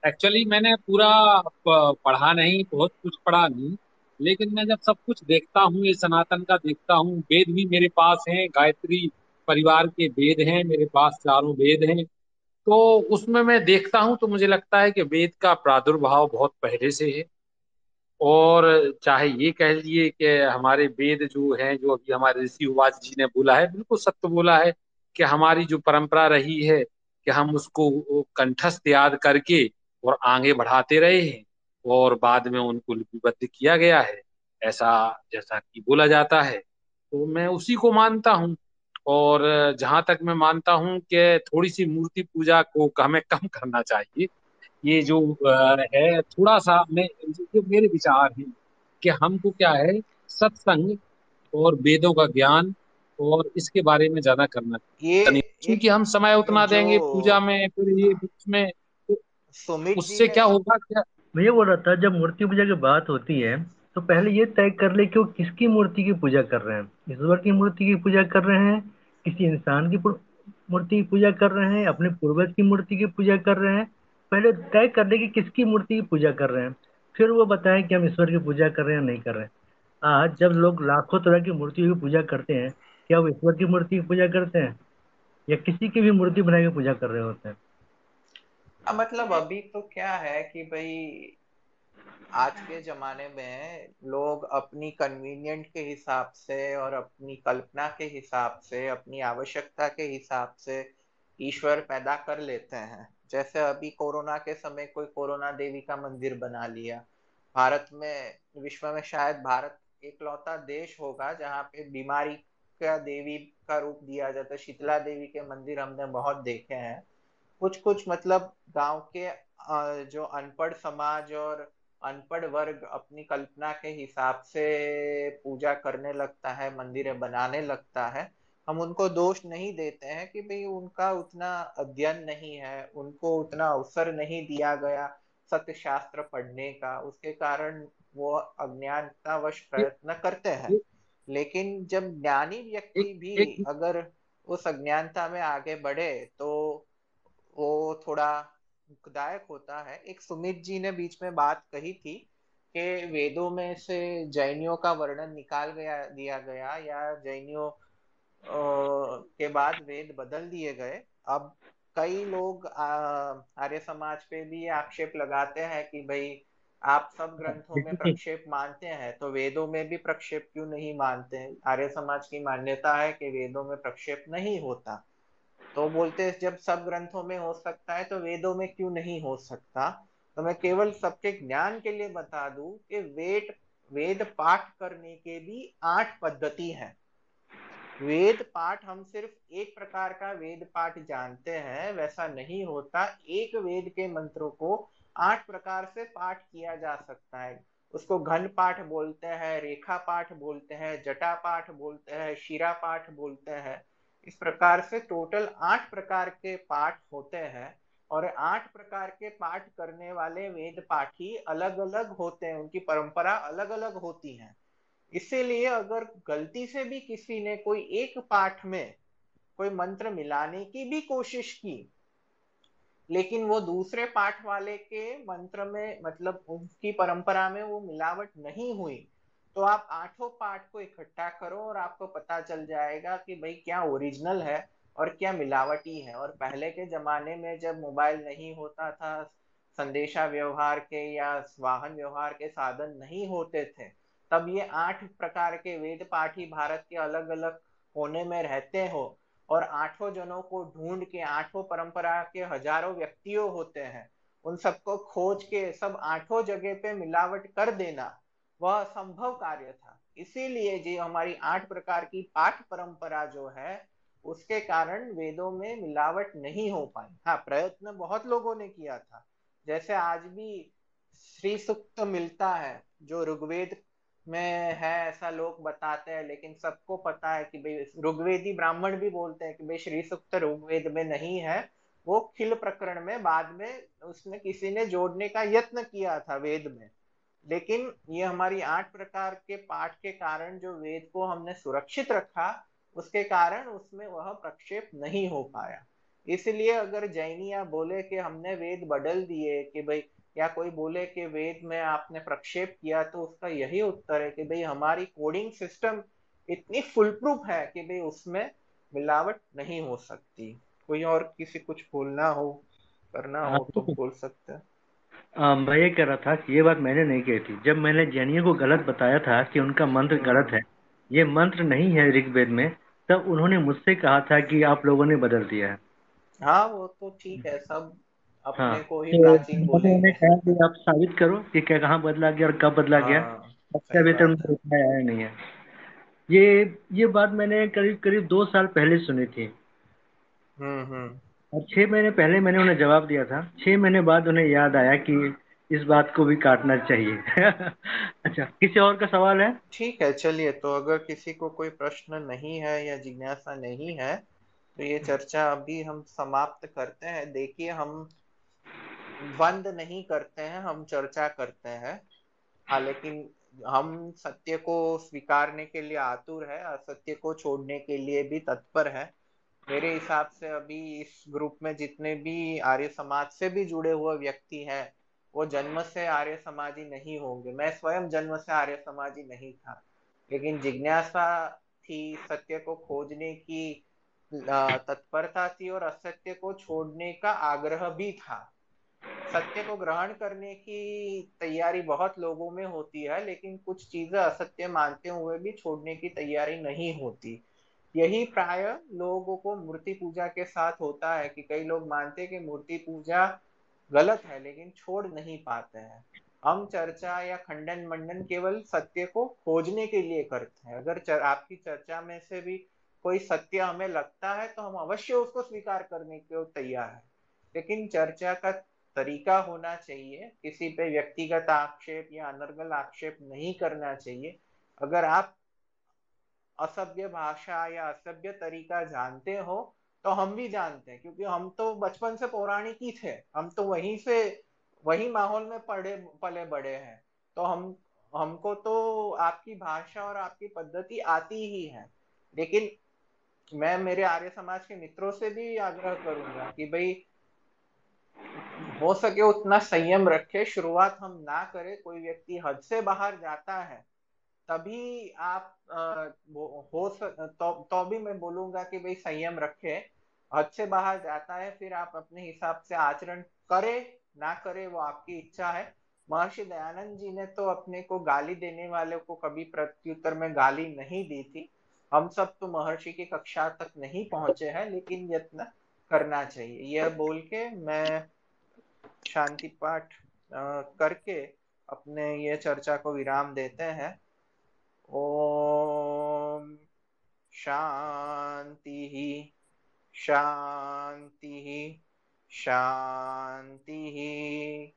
एक्चुअली मैंने पूरा पढ़ा नहीं बहुत कुछ पढ़ा नहीं। लेकिन मैं जब सब कुछ देखता हूँ ये सनातन का देखता हूँ वेद भी मेरे पास हैं गायत्री परिवार के वेद हैं मेरे पास चारों वेद हैं। तो उसमें मैं देखता हूँ तो मुझे लगता है कि वेद का प्रादुर्भाव बहुत पहले से है। और चाहे ये कह लीजिए कि हमारे वेद जो हैं, जो अभी हमारे ऋषि उवाच जी ने बोला है, बिल्कुल सत्य बोला है कि हमारी जो परंपरा रही है कि हम उसको कंठस्थ याद करके और आगे बढ़ाते रहे हैं और बाद में उनको लिपिबद्ध किया गया है, ऐसा जैसा कि बोला जाता है। तो मैं उसी को मानता हूँ। और जहाँ तक मैं मानता हूँ कि थोड़ी सी मूर्ति पूजा को हमें कम करना चाहिए। ये जो है थोड़ा सा मैं जो मेरे विचार हैं कि हमको क्या है सत्संग और वेदों का ज्ञान और इसके बारे में ज़्यादा करना ये क्योंकि हम समय उतना देंगे पूजा में फिर ये उसमें तो उससे क्या होगा क्या मैं ये बोल रहा था जब मूर्ति पूजा की बात होती है तो पहले ये तय कर ले कि वो किसकी मूर्ति की पूजा कर रहे हैं। ईश्वर की मूर्ति की पूजा कर रहे हैं किसी इंसान की मूर्ति की पूजा कर रहे हैं, अपने पूर्वज की मूर्ति की पूजा कर रहे हैं, पहले तय कर ले कि किसकी मूर्ति की पूजा कर रहे हैं। फिर वो बताएँ कि हम ईश्वर की पूजा कर रहे हैं या नहीं कर रहे हैं। आज जब लोग लाखों तरह की मूर्तियों की पूजा करते हैं, क्या वो ईश्वर की मूर्ति की पूजा करते हैं? या किसी की भी मूर्ति बना के पूजा कर रहे होते हैं? मतलब अभी तो क्या है कि भाई आज के जमाने में लोग अपनी कन्वीनियंट के हिसाब से और अपनी कल्पना के हिसाब से, अपनी आवश्यकता के हिसाब से ईश्वर पैदा कर लेते हैं। जैसे अभी कोरोना के समय कोई कोरोना देवी का मंदिर बना लिया। भारत में, विश्व में शायद भारत एकलौता देश होगा जहाँ पे बीमारी का देवी का रूप दिया जाता है। शीतला देवी के मंदिर हमने बहुत देखे हैं। कुछ कुछ मतलब गाँव के जो अनपढ़ समाज और अनपढ़ वर्ग अपनी कल्पना के हिसाब से पूजा करने लगता है मंदिरें बनाने लगता है। हम उनको दोष नहीं देते हैं कि भाई उनका उतना अध्ययन नहीं है उनको उतना अवसर नहीं दिया गया सत्य शास्त्र पढ़ने का। उसके कारण वो अज्ञानतावश प्रयत्न करते हैं। लेकिन जब ज्ञानी व्यक्ति भी अगर उस अज्ञानता में आगे बढ़े तो वो थोड़ा दुखदायक होता है। एक सुमित जी ने बीच में बात कही थी कि वेदों में से जैनियों का वर्णन निकाल गया दिया गया या जैनियों के बाद वेद बदल दिए गए। अब कई लोग आर्य समाज पे भी आक्षेप लगाते हैं कि भाई आप सब ग्रंथों में *laughs* प्रक्षेप मानते हैं तो वेदों में भी प्रक्षेप क्यों नहीं मानते आर्य समाज की मान्यता है कि वेदों में प्रक्षेप नहीं होता। तो बोलते हैं, जब सब ग्रंथों में हो सकता है तो वेदों में क्यों नहीं हो सकता? तो मैं केवल सबके ज्ञान के लिए बता दूँ कि वेद वेद पाठ करने के भी आठ पद्धति हैं। वेद पाठ हम सिर्फ़ एक प्रकार का वेद पाठ जानते हैं, वैसा नहीं होता। एक वेद के मंत्रों को आठ प्रकार से पाठ किया जा सकता है। उसको घन पाठ बोलते हैं, रेखा पाठ बोलते हैं, जटा पाठ बोलते हैं, शिरा पाठ बोलते हैं। इस प्रकार से टोटल आठ प्रकार के पाठ होते हैं और आठ प्रकार के पाठ करने वाले वेद पाठी अलग अलग होते हैं, उनकी परंपरा अलग अलग होती है। इसीलिए अगर गलती से भी किसी ने कोई एक पाठ में कोई मंत्र मिलाने की भी कोशिश की, लेकिन वो दूसरे पाठ वाले के मंत्र में मतलब उनकी परंपरा में वो मिलावट नहीं हुई तो आप आठों पाठ को इकट्ठा करो और आपको पता चल जाएगा कि भाई क्या ओरिजिनल है और क्या मिलावटी है। और पहले के जमाने में जब मोबाइल नहीं होता था, संदेशा व्यवहार के या वाहन व्यवहार के साधन नहीं होते थे, तब ये आठ प्रकार के वेद पाठी भारत के अलग अलग कोने में रहते हो। और आठों जनों को ढूंढ के, आठों परंपरा के हज़ारों व्यक्तियों होते हैं। उन सबको खोज के, सब आठों जगह पे मिलावट कर देना। वह संभव कार्य था। इसीलिए जो हमारी आठ प्रकार की पाठ परंपरा जो है, उसके कारण वेदों में मिलावट नहीं हो पाई। हाँ प्रयत्न बहुत लोगों ने किया था। जैसे आज भी श्री सुक्त मिलता है, जो ऋग्वेद में है, ऐसा लोग बताते हैं, लेकिन सबको पता है कि भाई ऋग्वेदी ब्राह्मण भी बोलते हैं कि भाई श्री सुक्त ऋग्वेद में नहीं है। वो खिल प्रकरण में बाद में उसने किसी ने जोड़ने का यत्न किया था वेद में। लेकिन ये हमारी आठ प्रकार के पाठ के कारण जो वेद को हमने सुरक्षित रखा उसके कारण उसमें वह प्रक्षेप नहीं हो पाया। इसलिए अगर जैनिया बोले कि हमने वेद बदल दिए कि भाई या कोई बोले कि वेद में आपने प्रक्षेप किया तो उसका यही उत्तर है कि भाई हमारी कोडिंग सिस्टम इतनी फुल प्रूफ है कि भाई उसमें मिलावट नहीं हो सकती। कोई और किसी कुछ बोलना हो करना हो तो बोल सकते हैं। मैं ये कह रहा था कि ये बात मैंने नहीं कही थी। जब मैंने जैनियों को गलत बताया था कि उनका मंत्र गलत है ये मंत्र नहीं है ऋग्वेद में तब उन्होंने मुझसे कहा था कि आप लोगों ने बदल दिया है। हाँ वो तो ठीक है सब अपने हाँ, को ही तो बोले। आप साबित करो कि क्या कहाँ बदला गया और कब बदला गया। अच्छा अभी तक आया नहीं है। ये ये बात मैंने करीब करीब दो साल पहले सुनी थी। हम्म हम्म। और छह महीने पहले मैंने उन्हें जवाब दिया था। छह महीने बाद उन्हें याद आया कि इस बात को भी काटना चाहिए। *laughs* अच्छा किसी और का सवाल है? ठीक है, चलिए तो अगर किसी को कोई प्रश्न नहीं है या जिज्ञासा नहीं है तो ये चर्चा अभी हम समाप्त करते हैं। देखिए, हम बंद नहीं करते हैं, हम चर्चा करते हैं। हाँ लेकिन हम सत्य को स्वीकारने के लिए आतुर है असत्य को छोड़ने के लिए भी तत्पर है। मेरे हिसाब से अभी इस ग्रुप में जितने भी आर्य समाज से भी जुड़े हुए व्यक्ति हैं, वो जन्म से आर्य समाजी नहीं होंगे। मैं स्वयं जन्म से आर्य समाजी नहीं था। लेकिन जिज्ञासा थी सत्य को खोजने की तत्परता थी और असत्य को छोड़ने का आग्रह भी था। सत्य को ग्रहण करने की तैयारी बहुत लोगों में होती है, लेकिन कुछ चीज़ें असत्य मानते हुए भी छोड़ने की तैयारी नहीं होती। यही प्राय लोगों को मूर्ति पूजा के साथ होता है कि कई लोग मानते हैं कि मूर्ति पूजा गलत है लेकिन छोड़ नहीं पाते हैं। हम चर्चा या खंडन मंडन केवल सत्य को खोजने के लिए करते हैं। अगर चर, आपकी चर्चा में से भी कोई सत्य हमें लगता है तो हम अवश्य उसको स्वीकार करने के तैयार है। लेकिन चर्चा का तरीका होना चाहिए किसी पे व्यक्तिगत आक्षेप या अनर्गल आक्षेप नहीं करना चाहिए। अगर आप असभ्य भाषा या असभ्य तरीका जानते हो तो हम भी जानते हैं, क्योंकि हम तो बचपन से पौराणिक ही थे, हम तो वहीं से, वही माहौल में पढ़े पले बड़े हैं तो हम, हमको तो आपकी भाषा और आपकी पद्धति आती ही है, लेकिन मैं, मेरे आर्य समाज के मित्रों से भी आग्रह करूँगा कि भाई, हो सके उतना संयम रखे, शुरुआत हम ना करें, कोई व्यक्ति हद से बाहर जाता है तभी आप आ, हो तो, तो भी मैं बोलूँगा कि भाई संयम रखे हद से बाहर जाता है फिर आप अपने हिसाब से आचरण करे ना करे वो आपकी इच्छा है। महर्षि दयानंद जी ने तो अपने को गाली देने वाले को कभी प्रत्युत्तर में गाली नहीं दी थी। हम सब तो महर्षि की कक्षा तक नहीं पहुँचे हैं लेकिन यत्न करना चाहिए। यह बोल के मैं शांति पाठ करके अपने ये चर्चा को विराम देते हैं। शांति शांति शांति।